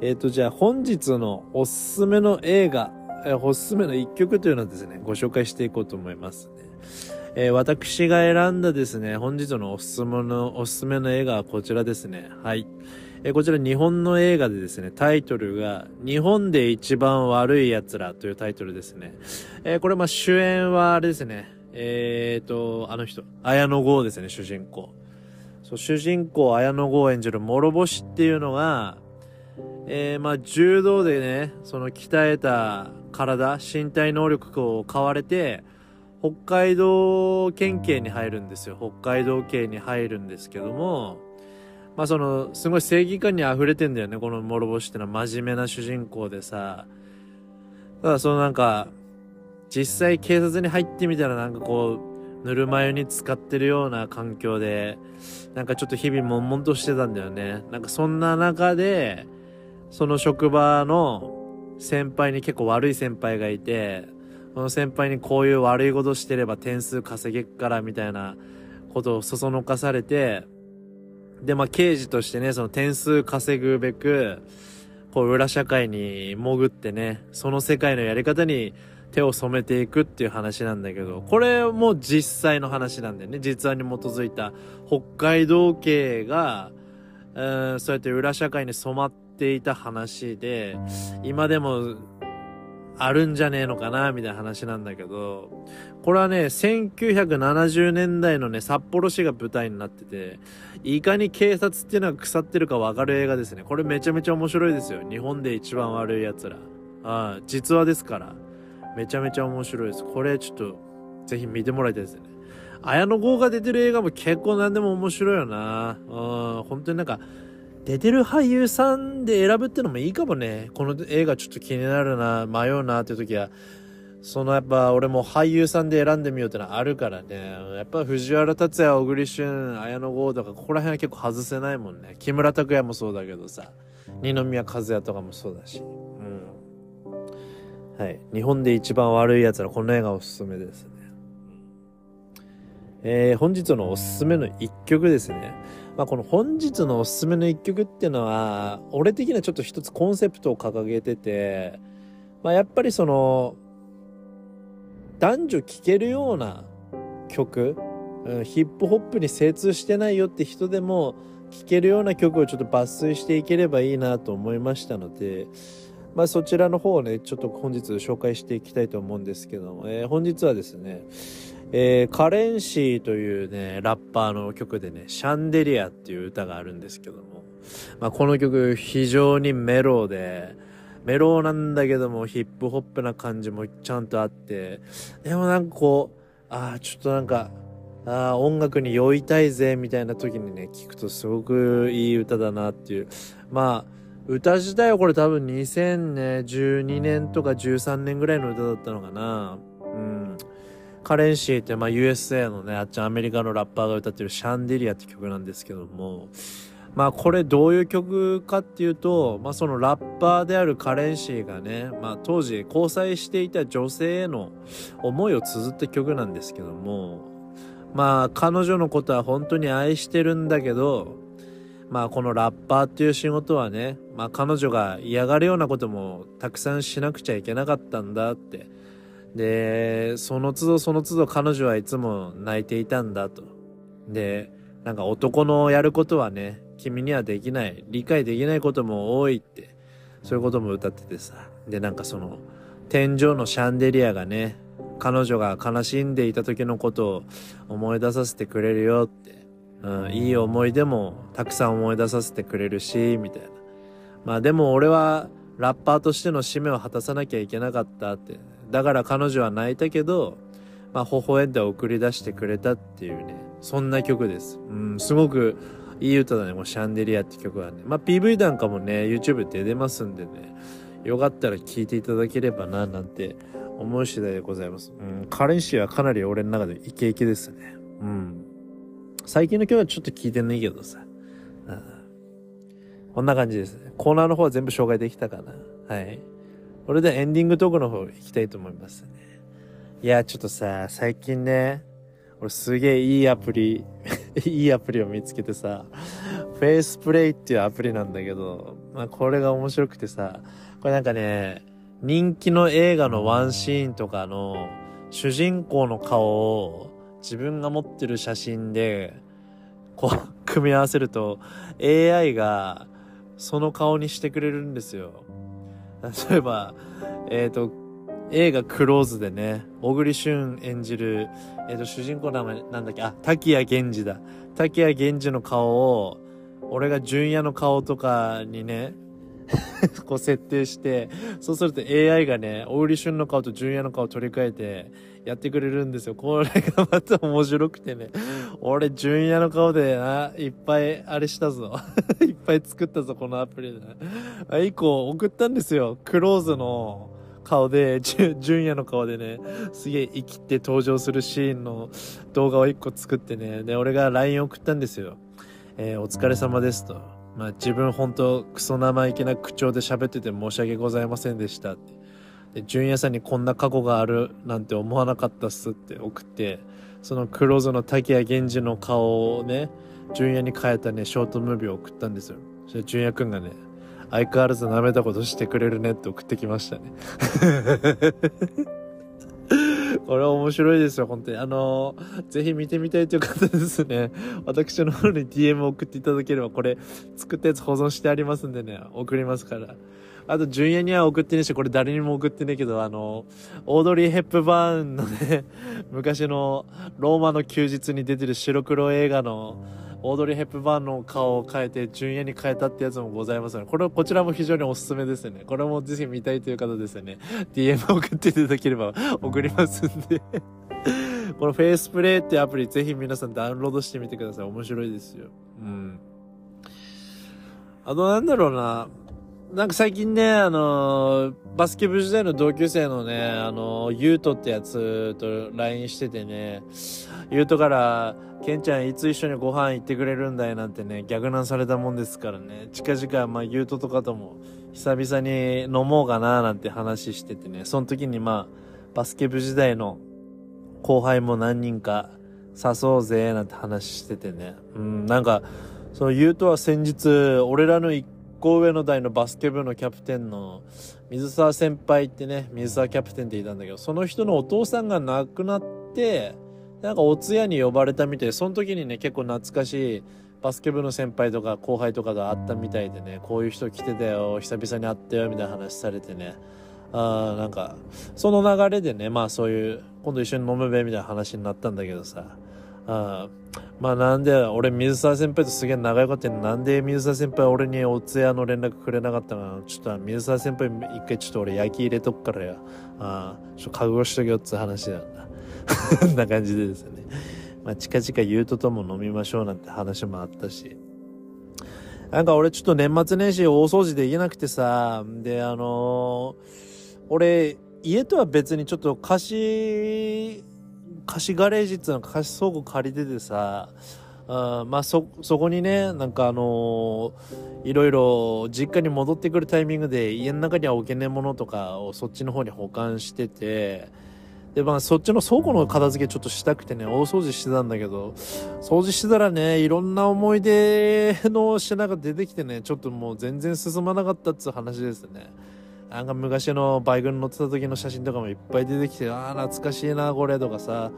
えーと、じゃあ本日のおすすめの映画、えーおすすめの一曲というのをですね、ご紹介していこうと思いますね。えー私が選んだですね、本日のおすすめの、おすすめの映画はこちらですね。はい。えーこちら日本の映画でですね、タイトルが、日本で一番悪い奴らというタイトルですね。えーこれまあ主演はあれですね、えーと、あの人、綾野剛ですね、主人公。そう、主人公綾野剛演じる諸星っていうのが、えー、まあ柔道でね、その鍛えた体、身体能力を買われて、北海道県警に入るんですよ。北海道警に入るんですけども、まあその、すごい正義感に溢れてんだよね、この諸星ってのは真面目な主人公でさ。ただそのなんか、実際警察に入ってみたらなんかこう、ぬるま湯に使ってるような環境で、なんかちょっと日々悶々としてたんだよね。なんかそんな中で、その職場の先輩に結構悪い先輩がいて、その先輩にこういう悪いことしてれば点数稼げっからみたいなことをそそのかされて、で、まあ、刑事としてね、その点数稼ぐべく、こう、裏社会に潜ってね、その世界のやり方に手を染めていくっていう話なんだけど、これも実際の話なんだよね。実話に基づいた北海道警が、うん、そうやって裏社会に染まっていた話で、今でもあるんじゃねえのかな、みたいな話なんだけど、これはね、1970年代のね、札幌市が舞台になってて、いかに警察っていうのが腐ってるかわかる映画ですね。これめちゃめちゃ面白いですよ。日本で一番悪い奴ら。ああ、実話ですから。めちゃめちゃ面白いです。これちょっと、ぜひ見てもらいたいですね。綾野剛が出てる映画も結構何でも面白いよな。うん、本当になんか、出てる俳優さんで選ぶってのもいいかもね。この映画ちょっと気になるな、迷うなって時は、そのやっぱ俺も俳優さんで選んでみようってのはあるからね。やっぱ藤原竜也、小栗旬、綾野剛とか、ここら辺は結構外せないもんね。木村拓哉もそうだけどさ。二宮和也とかもそうだし。うん。はい。日本で一番悪い奴ら、この映画おすすめですね。えー、本日のおすすめの一曲ですね。まあ、この本日のおすすめの一曲っていうのは、俺的にはちょっと一つコンセプトを掲げてて、まあ、やっぱりその、男女聴けるような曲、うん、ヒップホップに精通してないよって人でも聴けるような曲をちょっと抜粋していければいいなと思いましたので、まあ、そちらの方をね、ちょっと本日紹介していきたいと思うんですけども、えー、本日はですね、えー、カレンシーというね、ラッパーの曲でね、シャンデリアっていう歌があるんですけども、まあ、この曲非常にメローで、メローなんだけどもヒップホップな感じもちゃんとあって、でもなんかこう、ああ、ちょっとなんか、ああ、音楽に酔いたいぜ、みたいな時にね、聞くとすごくいい歌だなっていう。まあ、歌自体はこれ多分2012年とか13年ぐらいの歌だったのかな。うん。カレンシーってまあ USA のね、あっちアメリカのラッパーが歌ってるシャンデリアって曲なんですけども、まあこれどういう曲かっていうと、まあそのラッパーであるカレンシーがね、まあ当時交際していた女性への思いを綴った曲なんですけども、まあ彼女のことは本当に愛してるんだけど、まあこのラッパーっていう仕事はね、まあ彼女が嫌がるようなこともたくさんしなくちゃいけなかったんだって。で、その都度その都度彼女はいつも泣いていたんだと。で、なんか男のやることはね、君にはできない、理解できないことも多いって、そういうことも歌っててさ。で、なんかその、天井のシャンデリアがね、彼女が悲しんでいた時のことを思い出させてくれるよって、うん、いい思い出もたくさん思い出させてくれるし、みたいな。まあでも俺はラッパーとしての使命を果たさなきゃいけなかったって。だから彼女は泣いたけど、まあ、微笑んで送り出してくれたっていうね、そんな曲です。うん、すごくいい歌だね、もうシャンデリアって曲はね。まあ、PV なんかもね、YouTube で出ますんでね、よかったら聴いていただければな、なんて思う次第でございます。うん、カレンシーはかなり俺の中でイケイケですね。うん。最近の曲はちょっと聞いてないけどさ。うん、こんな感じですね。コーナーの方は全部紹介できたかな。はい。これでエンディングトークの方行きたいと思います。いや、ちょっとさ、最近ね、俺すげえいいアプリ、[LAUGHS] いいアプリを見つけてさ、フェイスプレイっていうアプリなんだけど、まあこれが面白くてさ、これなんかね、人気の映画のワンシーンとかの主人公の顔を自分が持ってる写真で、こう、組み合わせると AI がその顔にしてくれるんですよ。[LAUGHS] 例えば、えっ、ー、と、映画クローズでね、小栗旬演じる、えっ、ー、と、主人公の名前なんだっけ、あ、滝谷源氏だ。滝谷源氏の顔を、俺が純也の顔とかにね、[LAUGHS] こう設定して、そうすると AI がね、小栗旬の顔と純也の顔を取り替えてやってくれるんですよ。これがまた面白くてね。俺、純也の顔でな、いっぱいあれしたぞ。い [LAUGHS] っぱい作ったぞ、このアプリで、ね。以降送ったんですよ。クローズの顔で、純也の顔でね、すげえ生きて登場するシーンの動画を一個作ってね、で、俺が LINE 送ったんですよ。えー、お疲れ様ですと。まあ自分ほんとクソ生意気な口調で喋ってて申し訳ございませんでしたって。で、純也さんにこんな過去があるなんて思わなかったっすって送って、その黒ゾの滝谷源氏の顔をね、純也に変えたね、ショートムービーを送ったんですよ。そしたら純也くんがね、相変わらず舐めたことしてくれるねって送ってきましたね。[LAUGHS] これは面白いですよ、本当に。あのーぜひ見てみたいという方ですね。私の方に DM を送っていただければ、これ、作ったやつ保存してありますんでね、送りますから。あと、純也には送ってねえし、これ誰にも送ってねえけど、あのーオードリー・ヘップバーンのね、昔のローマの休日に出てる白黒映画の、オードリー・ヘップバーンの顔を変えて、純也に変えたってやつもございますので、これ、こちらも非常におすすめですね。これもぜひ見たいという方ですよね。DM 送っていただければ送りますんで。このフェイスプレイってアプリぜひ皆さんダウンロードしてみてください。面白いですよ。うん。あとなんだろうな。なんか最近ね、あのーバスケ部時代の同級生のね、あのー、ゆうとってやつと LINE しててね、ゆうとから、ケンちゃんいつ一緒にご飯行ってくれるんだいなんてね、逆難されたもんですからね、近々、まあ、ゆうととかとも、久々に飲もうかななんて話しててね、その時にまあ、バスケ部時代の後輩も何人か誘おうぜなんて話しててね。うん、なんか、その言うとは先日、俺らの一個上の代のバスケ部のキャプテンの水沢先輩ってね、水沢キャプテンっていたんだけど、その人のお父さんが亡くなって、なんかお通夜に呼ばれたみたいで、その時にね、結構懐かしいバスケ部の先輩とか後輩とかがあったみたいでね、こういう人来てたよ、久々に会ったよ、みたいな話されてね。あーなんか、その流れでね、まあそういう、今度一緒に飲むべみたいな話になったんだけどさ、あーまあなんで、俺水沢先輩とすげえ仲良かったの？になんで水沢先輩俺にお通夜の連絡くれなかったかな。ちょっと水沢先輩一回ちょっと俺焼き入れとくからよ。あーちょっと覚悟しとけよっつう話だな。こ [LAUGHS] んな感じでですね。まあ近々言うととも飲みましょうなんて話もあったし。なんか俺ちょっと年末年始大掃除できなくてさ、で、あのー俺、家とは別にちょっと貸し、貸しガレージっていうのか貸し倉庫借りててさ、あまあそ、そこにね、なんかあのーいろいろ実家に戻ってくるタイミングで家の中には置けねえものとかをそっちの方に保管してて、で、まあそっちの倉庫の片付けちょっとしたくてね、大掃除してたんだけど、掃除してたらね、いろんな思い出の品が出てきてね、ちょっともう全然進まなかったっつう話ですね。なんか昔のバイクに乗ってた時の写真とかもいっぱい出てきて、ああ、懐かしいな、これとかさ、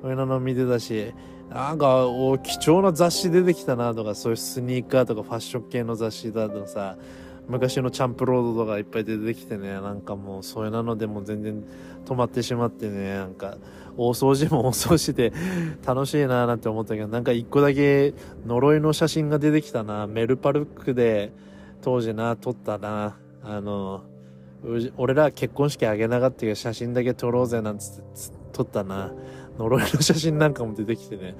そういうの見てたし、なんか、お貴重な雑誌出てきたなとか、そういうスニーカーとかファッション系の雑誌だとかさ、昔のチャンプロードとかいっぱい出てきてね、なんかもう、そういうのでも全然止まってしまってね、なんか、大掃除も大掃除で [LAUGHS] 楽しいななんて思ったけど、なんか一個だけ呪いの写真が出てきたな、メルパルクで当時な、撮ったな、あの、俺ら結婚式あげなかったけど写真だけ撮ろうぜなんつってつ撮ったな。呪いの写真なんかも出てきてね。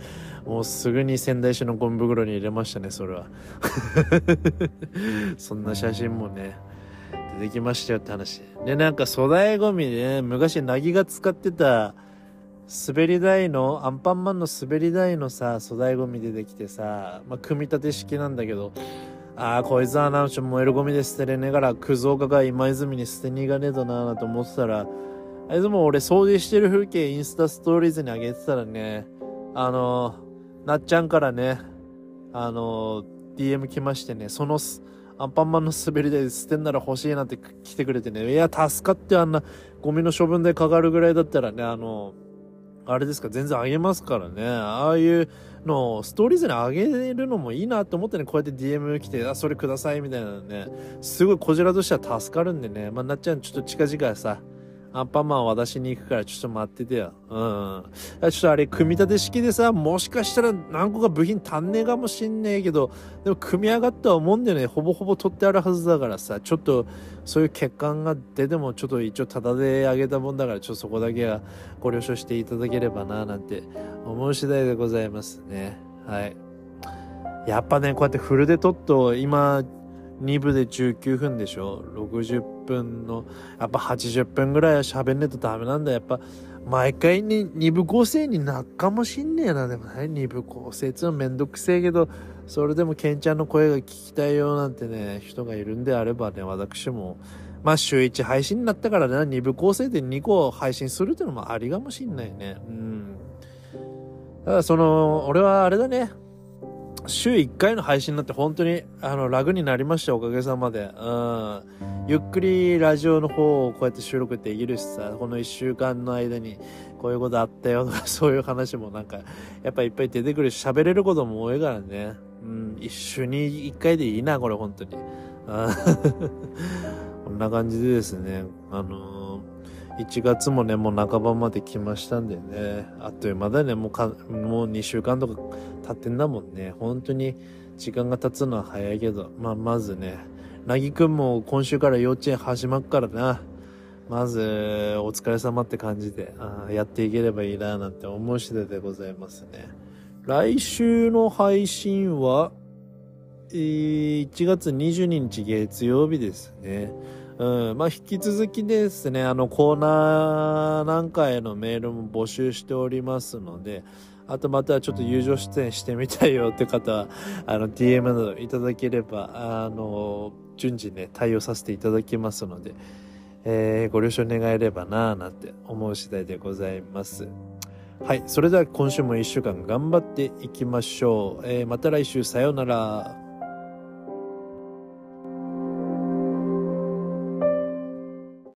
もうすぐに仙台市のゴミ袋に入れましたねそれは。そんな写真もね出てきましたよって話。でなんか粗大ゴミね昔なぎが使ってた滑り台のアンパンマンの滑り台のさ粗大ゴミ出てきてさ、まあ、組み立て式なんだけどああ、こいつはな、ちょ、燃えるゴミで捨てれねえから、クズオカが今泉に捨てに行かねえとな、と思ってたら、あいつも俺掃除してる風景インスタストーリーズに上げてたらね、あの、なっちゃんからね、あの、DM 来ましてね、その、アンパンマンの滑り台捨てんなら欲しいなって来てくれてね、いや、助かってあんなゴミの処分でかかるぐらいだったらね、あの、あれですか、全然あげますからね。ああいうのストーリーズに上げるのもいいなと思ってね、こうやって DM 来て、あ、それくださいみたいなね、すごいこちらとしては助かるんでね、まあ、なっちゃんちょっと近々さ、アンパンマン渡しに行くからちょっと待っててよ。うん。ちょっとあれ、組み立て式でさ、もしかしたら何個か部品足んねえかもしんねえけど、でも組み上がったは思うんだよね。ほぼほぼ取ってあるはずだからさ、ちょっとそういう欠陥が出てもちょっと一応タダであげたもんだから、ちょっとそこだけはご了承していただければな、なんて思う次第でございますね。はい。やっぱね、こうやってフルで撮っと、今、2部で19分でしょ ?60 分の、やっぱ80分ぐらいは喋んねえとダメなんだ。やっぱ、毎回に2部構成になっかもしんねえな。でもね、2部構成っていうのめんどくせえけど、それでもケンちゃんの声が聞きたいよなんてね、人がいるんであればね、私も、まあ週1配信になったからね、2部構成で2個配信するっていうのもありかもしんないね。うんた。だその、俺はあれだね。週1回の配信になって本当にあの楽になりましたおかげさまで。うん。ゆっくりラジオの方をこうやって収録できるしさ、この1週間の間にこういうことあったよとか [LAUGHS] そういう話もなんかやっぱいっぱい出てくるし喋れることも多いからね。うん。一週に1回でいいな、これ本当に。あー [LAUGHS] こんな感じでですね、あのー1月もね、もう半ばまで来ましたんでね、あっという間だね、もうか、もう2週間とか経ってんだもんね。本当に時間が経つのは早いけど、まあ、まずね、なぎくんも今週から幼稚園始まっからな。まず、お疲れ様って感じで、あやっていければいいななんて思う次第でございますね。来週の配信は、えー1月22日月曜日ですね。うん、まあ引き続きですね、あのコーナーなんかへのメールも募集しておりますので、あとまたちょっと友情出演してみたいよって方は、[LAUGHS] あの DM などいただければ、あの、順次ね、対応させていただきますので、えーご了承願えればなぁなんて思う次第でございます。はい。それでは今週も一週間頑張っていきましょう。えーまた来週さようなら。